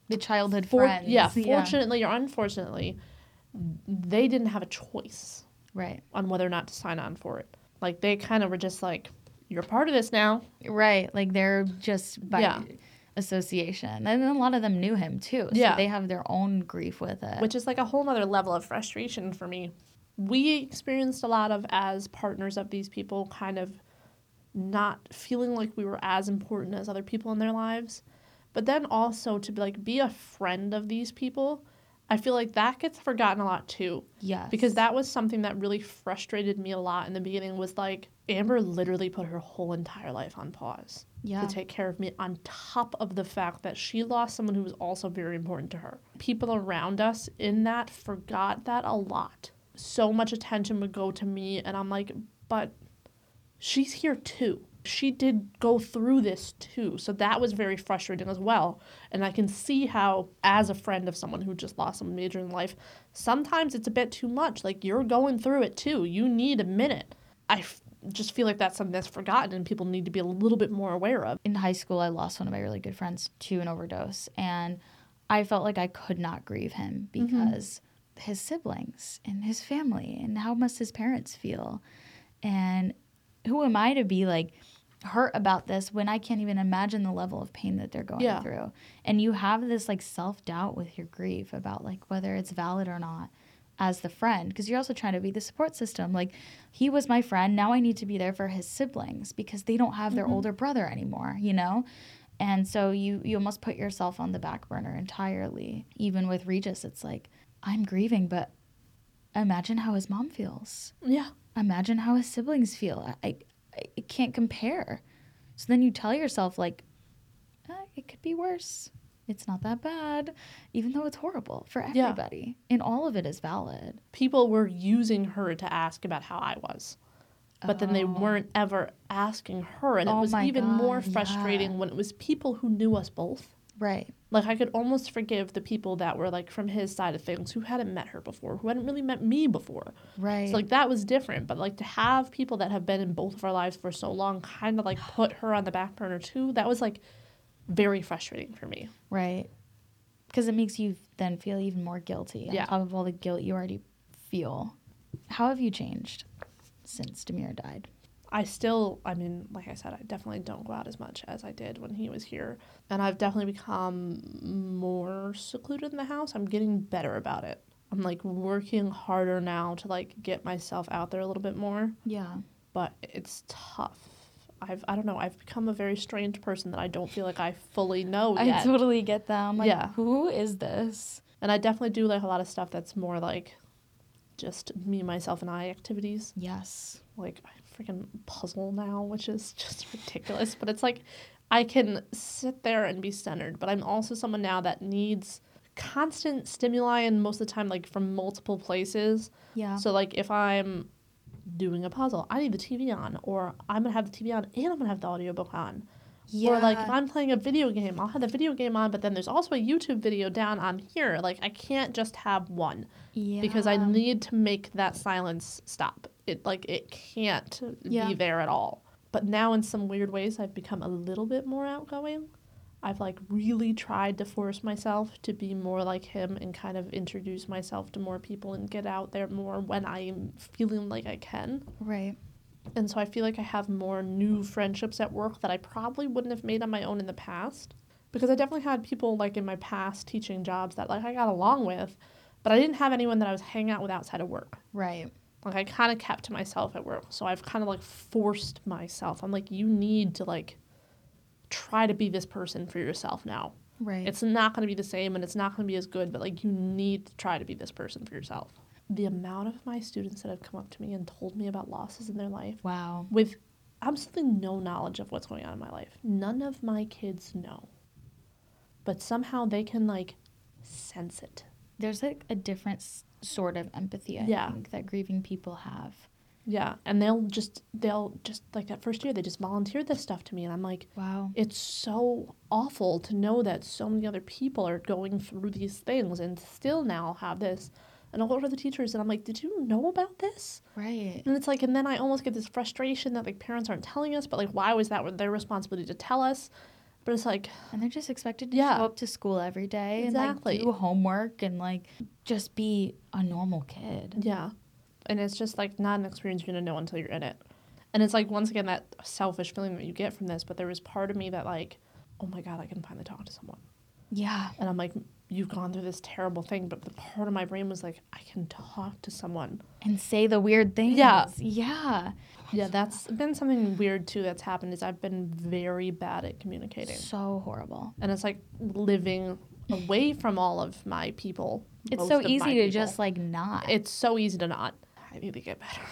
The childhood for- friends. yeah, fortunately or unfortunately they didn't have a choice Right. on whether or not to sign on for it. Like they kind of were just like you're part of this now. Right. Like they're just by Yeah. association. And a lot of them knew him too. So Yeah. they have their own grief with it. which is like a whole nother level of frustration for me. We experienced a lot of as partners of these people kind of not feeling like we were as important as other people in their lives. But then also to be like be a friend of these people, I feel like that gets forgotten a lot too. yes. Because that was something that really frustrated me a lot in the beginning was like Amber literally put her whole entire life on pause yeah. to take care of me on top of the fact that she lost someone who was also very important to her. People around us in that forgot that a lot. So much attention would go to me and I'm like, but she's here too. She did go through this too. So that was very frustrating as well. And I can see how as a friend of someone who just lost someone major in life, sometimes it's a bit too much. Like you're going through it too. You need a minute. I f- just feel like that's something that's forgotten and people need to be a little bit more aware of. in high school, I lost one of my really good friends to an overdose, and I felt like I could not grieve him mm-hmm. because his siblings and his family, and how must his parents feel, and who am I to be like hurt about this when I can't even imagine the level of pain that they're going Yeah. through, and you have this like self doubt with your grief about like whether it's valid or not as the friend because you're also trying to be the support system like he was my friend now i need to be there for his siblings because they don't have their mm-hmm. older brother anymore you know And so you you almost put yourself on the back burner entirely. Even with Regis, it's like I'm grieving, but imagine how his mom feels. Yeah. Imagine how his siblings feel. I, I, I can't compare. So then you tell yourself like, eh, it could be worse. It's not that bad, even though it's horrible for Yeah. everybody. And all of it is valid. People were using her to ask about how I was. But then they weren't ever asking her. And it Oh was my even more God, yeah. frustrating when it was people who knew us both. Right. Like I could almost forgive the people that were like from his side of things who hadn't met her before, who hadn't really met me before. Right. So like that was different. But like to have people that have been in both of our lives for so long kind of like *sighs* put her on the back burner too, that was like very frustrating for me. Right. Because it makes you then feel even more guilty on Yeah. top of all the guilt you already feel. How have you changed since Demir died? I still, I mean, like I said, I definitely don't go out as much as I did when he was here. And I've definitely become more secluded in the house. I'm getting better about it. I'm like working harder now to like get myself out there a little bit more, Yeah. but it's tough. I've, I don't know, I've become a very strange person that I don't feel like I fully know *laughs* I yet. totally get that. I'm like, Yeah. who is this? And I definitely do like a lot of stuff that's more like just me, myself, and I activities. Yes. like I freaking puzzle now, which is *laughs* just ridiculous. But it's like I can sit there and be centered, but I'm also someone now that needs constant stimuli and most of the time like from multiple places. Yeah. So like if I'm doing a puzzle, I need the TV on, or I'm gonna have the TV on and I'm gonna have the audiobook on. Yeah. Or like if I'm playing a video game, I'll have the video game on, but then there's also a YouTube video down on here. Like I can't just have one yeah. because I need to make that silence stop. It like it can't Yeah. be there at all. But now in some weird ways I've become a little bit more outgoing. I've like really tried to force myself to be more like him and kind of introduce myself to more people and get out there more when I'm feeling like I can. Right. And so I feel like I have more new friendships at work that I probably wouldn't have made on my own in the past. Because I definitely had people like in my past teaching jobs that like I got along with, but I didn't have anyone that I was hanging out with outside of work. Right. Like I kind of kept to myself at work. So I've kind of like forced myself. I'm like you need to like try to be this person for yourself now. Right. It's not going to be the same and it's not going to be as good, but like you need to try to be this person for yourself. The amount of my students that have come up to me and told me about losses in their life wow. with absolutely no knowledge of what's going on in my life. None of my kids know. But somehow they can like sense it. There's like a different s- sort of empathy I Yeah. think that grieving people have. Yeah, and they'll just they'll just like that first year they just volunteered this stuff to me and I'm like Wow. it's so awful to know that so many other people are going through these things and still now have this. And I'll go to the teachers and I'm like, "Did you know about this?" Right. And it's like, and then I almost get this frustration that like parents aren't telling us, but like, why was that their responsibility to tell us? But it's like, And they're just expected to Yeah. show up to school every day Exactly. and like do homework and like just be a normal kid. yeah. And it's just like not an experience you're gonna know until you're in it. And it's like once again that selfish feeling that you get from this, but there was part of me that like, oh my god, I can finally talk to someone. Yeah. And I'm like, you've gone through this terrible thing, but the part of my brain was like, I can talk to someone. And say the weird things. Yeah. Yeah. Yeah, that's been something weird too that's happened is I've been very bad at communicating. So horrible. And it's like living away from all of my people. It's so easy to people. just like not. It's so easy to not. I need to get better.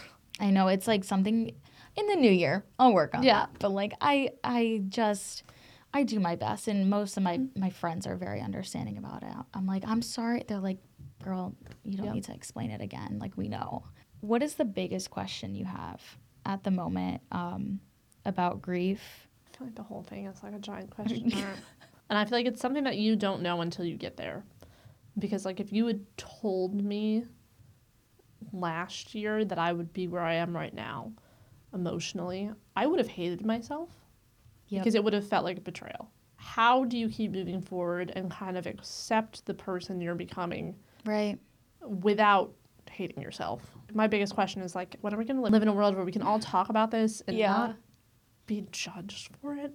I know it's like something in the new year. I'll work on Yeah. that. But like I I just I do my best and most of my mm-hmm. my friends are very understanding about it. I'm like, "I'm sorry." They're like, "Girl, you don't Yep. need to explain it again. Like we know." What is the biggest question you have at the moment um about grief? I feel like the whole thing is like a giant question mark. and I feel like it's something that you don't know until you get there. Because like if you had told me last year that I would be where I am right now emotionally, I would have hated myself Yep. because it would have felt like a betrayal. How do you keep moving forward and kind of accept the person you're becoming Right. without hating yourself? My biggest question is like, when are we going to live in a world where we can all talk about this and Yeah. not be judged for it?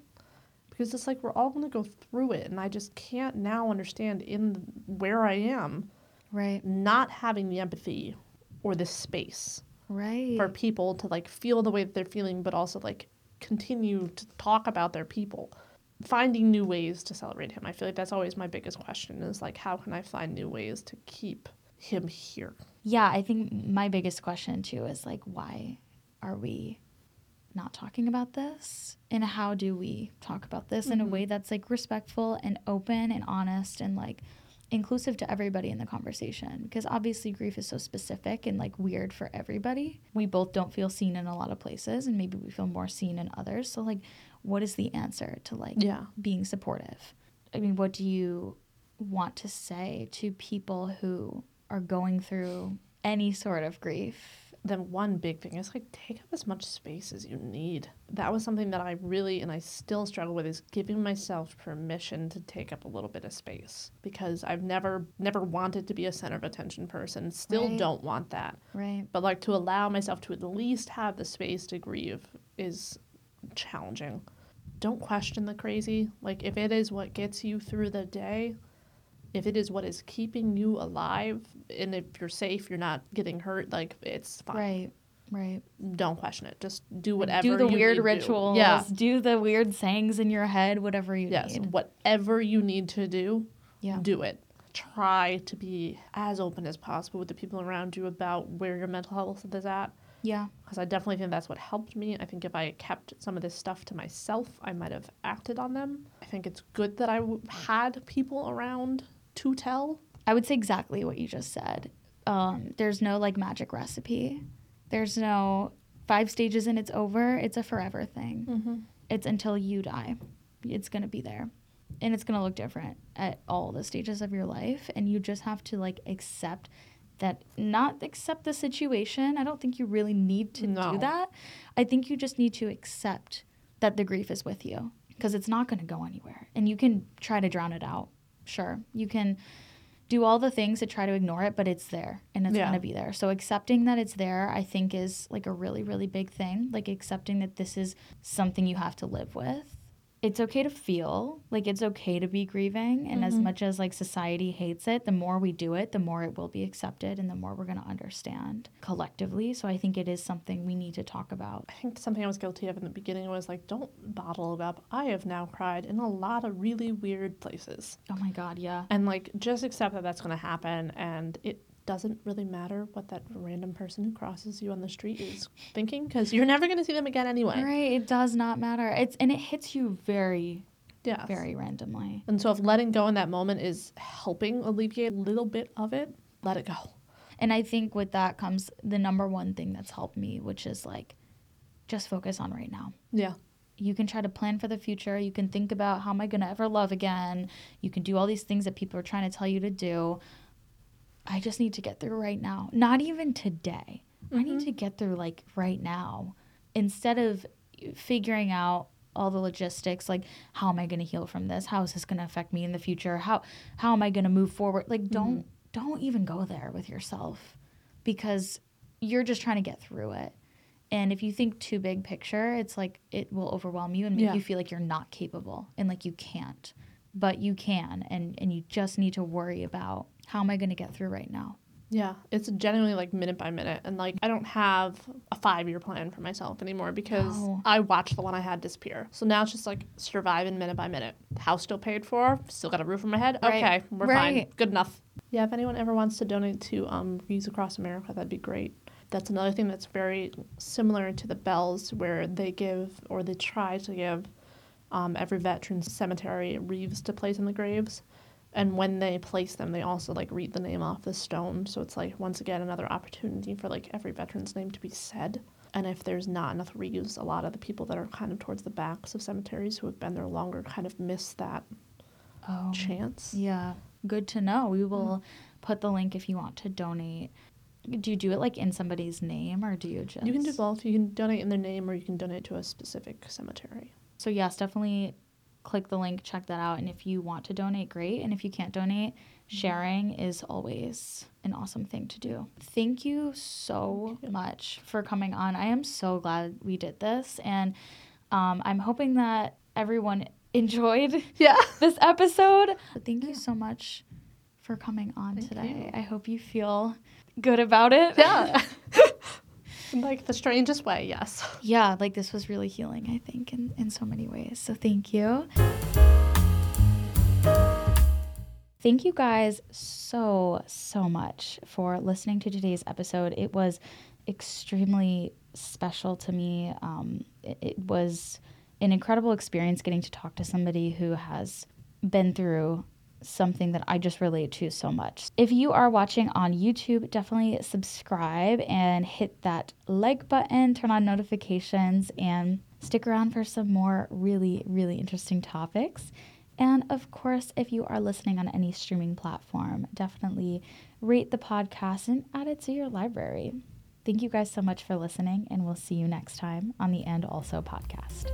Because it's like we're all going to go through it, and I just can't now understand in where I am Right. not having the empathy or the space Right. for people to like feel the way that they're feeling, but also like continue to talk about their people. finding new ways to celebrate him. I feel like that's always my biggest question is like, how can I find new ways to keep him here? Yeah, I think my biggest question too is like, why are we not talking about this? And how do we talk about this in a way mm-hmm. that's like respectful and open and honest and like inclusive to everybody in the conversation? Because obviously, grief is so specific and like weird for everybody. We both don't feel seen in a lot of places, and maybe we feel more seen in others. So, like, what is the answer to like Yeah. being supportive? I mean, what do you want to say to people who are going through any sort of grief? then one big thing is like take up as much space as you need. That was something that I really and I still struggle with is giving myself permission to take up a little bit of space because I've never never wanted to be a center of attention person. Still Right. don't want that. Right. But like to allow myself to at least have the space to grieve is challenging. Don't question the crazy. Like if it is what gets you through the day, if it is what is keeping you alive, and if you're safe, you're not getting hurt, like it's fine Right. Right. don't question it. Just do whatever. do the weird rituals. Yeah. Do the weird sayings in your head, whatever you Yes. need. Whatever you need to do, Yeah. do it. Try to be as open as possible with the people around you about where your mental health is at. Yeah. Because I definitely think that's what helped me. I think if I kept some of this stuff to myself, I might have acted on them. I think it's good that I w- had people around to tell. I would say exactly what you just said. Um, there's no like magic recipe. There's no five stages and it's over. It's a forever thing. Mm-hmm. It's until you die. It's going to be there. And it's going to look different at all the stages of your life. And you just have to like accept that, not accept the situation. I don't think you really need to No. do that. I think you just need to accept that the grief is with you because it's not going to go anywhere. And you can try to drown it out. Sure. You can do all the things to try to ignore it, but it's there and it's Yeah. going to be there. So accepting that it's there, I think, is like a really, really big thing. Like accepting that this is something you have to live with. It's okay to feel like it's okay to be grieving. And as mm-hmm. much as like society hates it, the more we do it, the more it will be accepted and the more we're going to understand collectively. So I think it is something we need to talk about. I think something I was guilty of in the beginning was like, don't bottle it up. I have now cried in a lot of really weird places. Oh my God, yeah. and like just accept that that's going to happen and it doesn't really matter what that random person who crosses you on the street is thinking because you're never going to see them again anyway Right. It does not matter. It's and it hits you very, yeah very randomly. and so if letting go in that moment is helping alleviate a little bit of it let it go And I think with that comes the number one thing that's helped me, which is like just focus on right now. yeah You can try to plan for the future. You can think about how am I going to ever love again. You can do all these things that people are trying to tell you to do. I just need to get through right now. Not even today. I need mm-hmm. to get through like right now. Instead of figuring out all the logistics like how am I going to heal from this? How is this going to affect me in the future? How how am I going to move forward? Like mm-hmm. don't don't even go there with yourself because you're just trying to get through it. And if you think too big picture, it's like it will overwhelm you and make Yeah. you feel like you're not capable and like you can't. But you can and and you just need to worry about how am I going to get through right now? yeah it's genuinely like minute by minute and like i don't have a five year plan for myself anymore because No. i watched the one i had disappear. So now it's just like surviving minute by minute. House still paid for still got a roof over my head. Right. okay we're fine. Good enough. Yeah if anyone ever wants to donate to um Wreaths Across America that'd be great. That's another thing that's very similar to the bells where they give or they try to give um, every veteran's cemetery wreaths to place in the graves and when they place them they also like read the name off the stone so it's like once again another opportunity for like every veteran's name to be said and if there's not enough wreaths a lot of the people that are kind of towards the backs of cemeteries who have been there longer kind of miss that Oh. chance Yeah, good to know. We will mm-hmm. put the link if you want to donate. Do you do it like in somebody's name or do you just you can do both you can donate in their name or you can donate to a specific cemetery So yes, definitely click the link, check that out. And if you want to donate, great. And if you can't donate, sharing is always an awesome thing to do. Thank you so Thank you. much for coming on. I am so glad we did this. And um, I'm hoping that everyone *laughs* enjoyed yeah *laughs* this episode. Thank you so much for coming on Thank today. you. I hope you feel good about it. yeah *laughs* In *laughs* like the strangest way, yes. *laughs* Yeah, like this was really healing, I think, in, in so many ways. So thank you. Thank you guys so, so much for listening to today's episode. It was extremely special to me. Um, it, it was an incredible experience getting to talk to somebody who has been through something that I just relate to so much. If you are watching on YouTube, definitely subscribe and hit that like button, turn on notifications, and stick around for some more really, really interesting topics. And of course, if you are listening on any streaming platform, definitely rate the podcast and add it to your library. Thank you guys so much for listening, and we'll see you next time on the And Also podcast.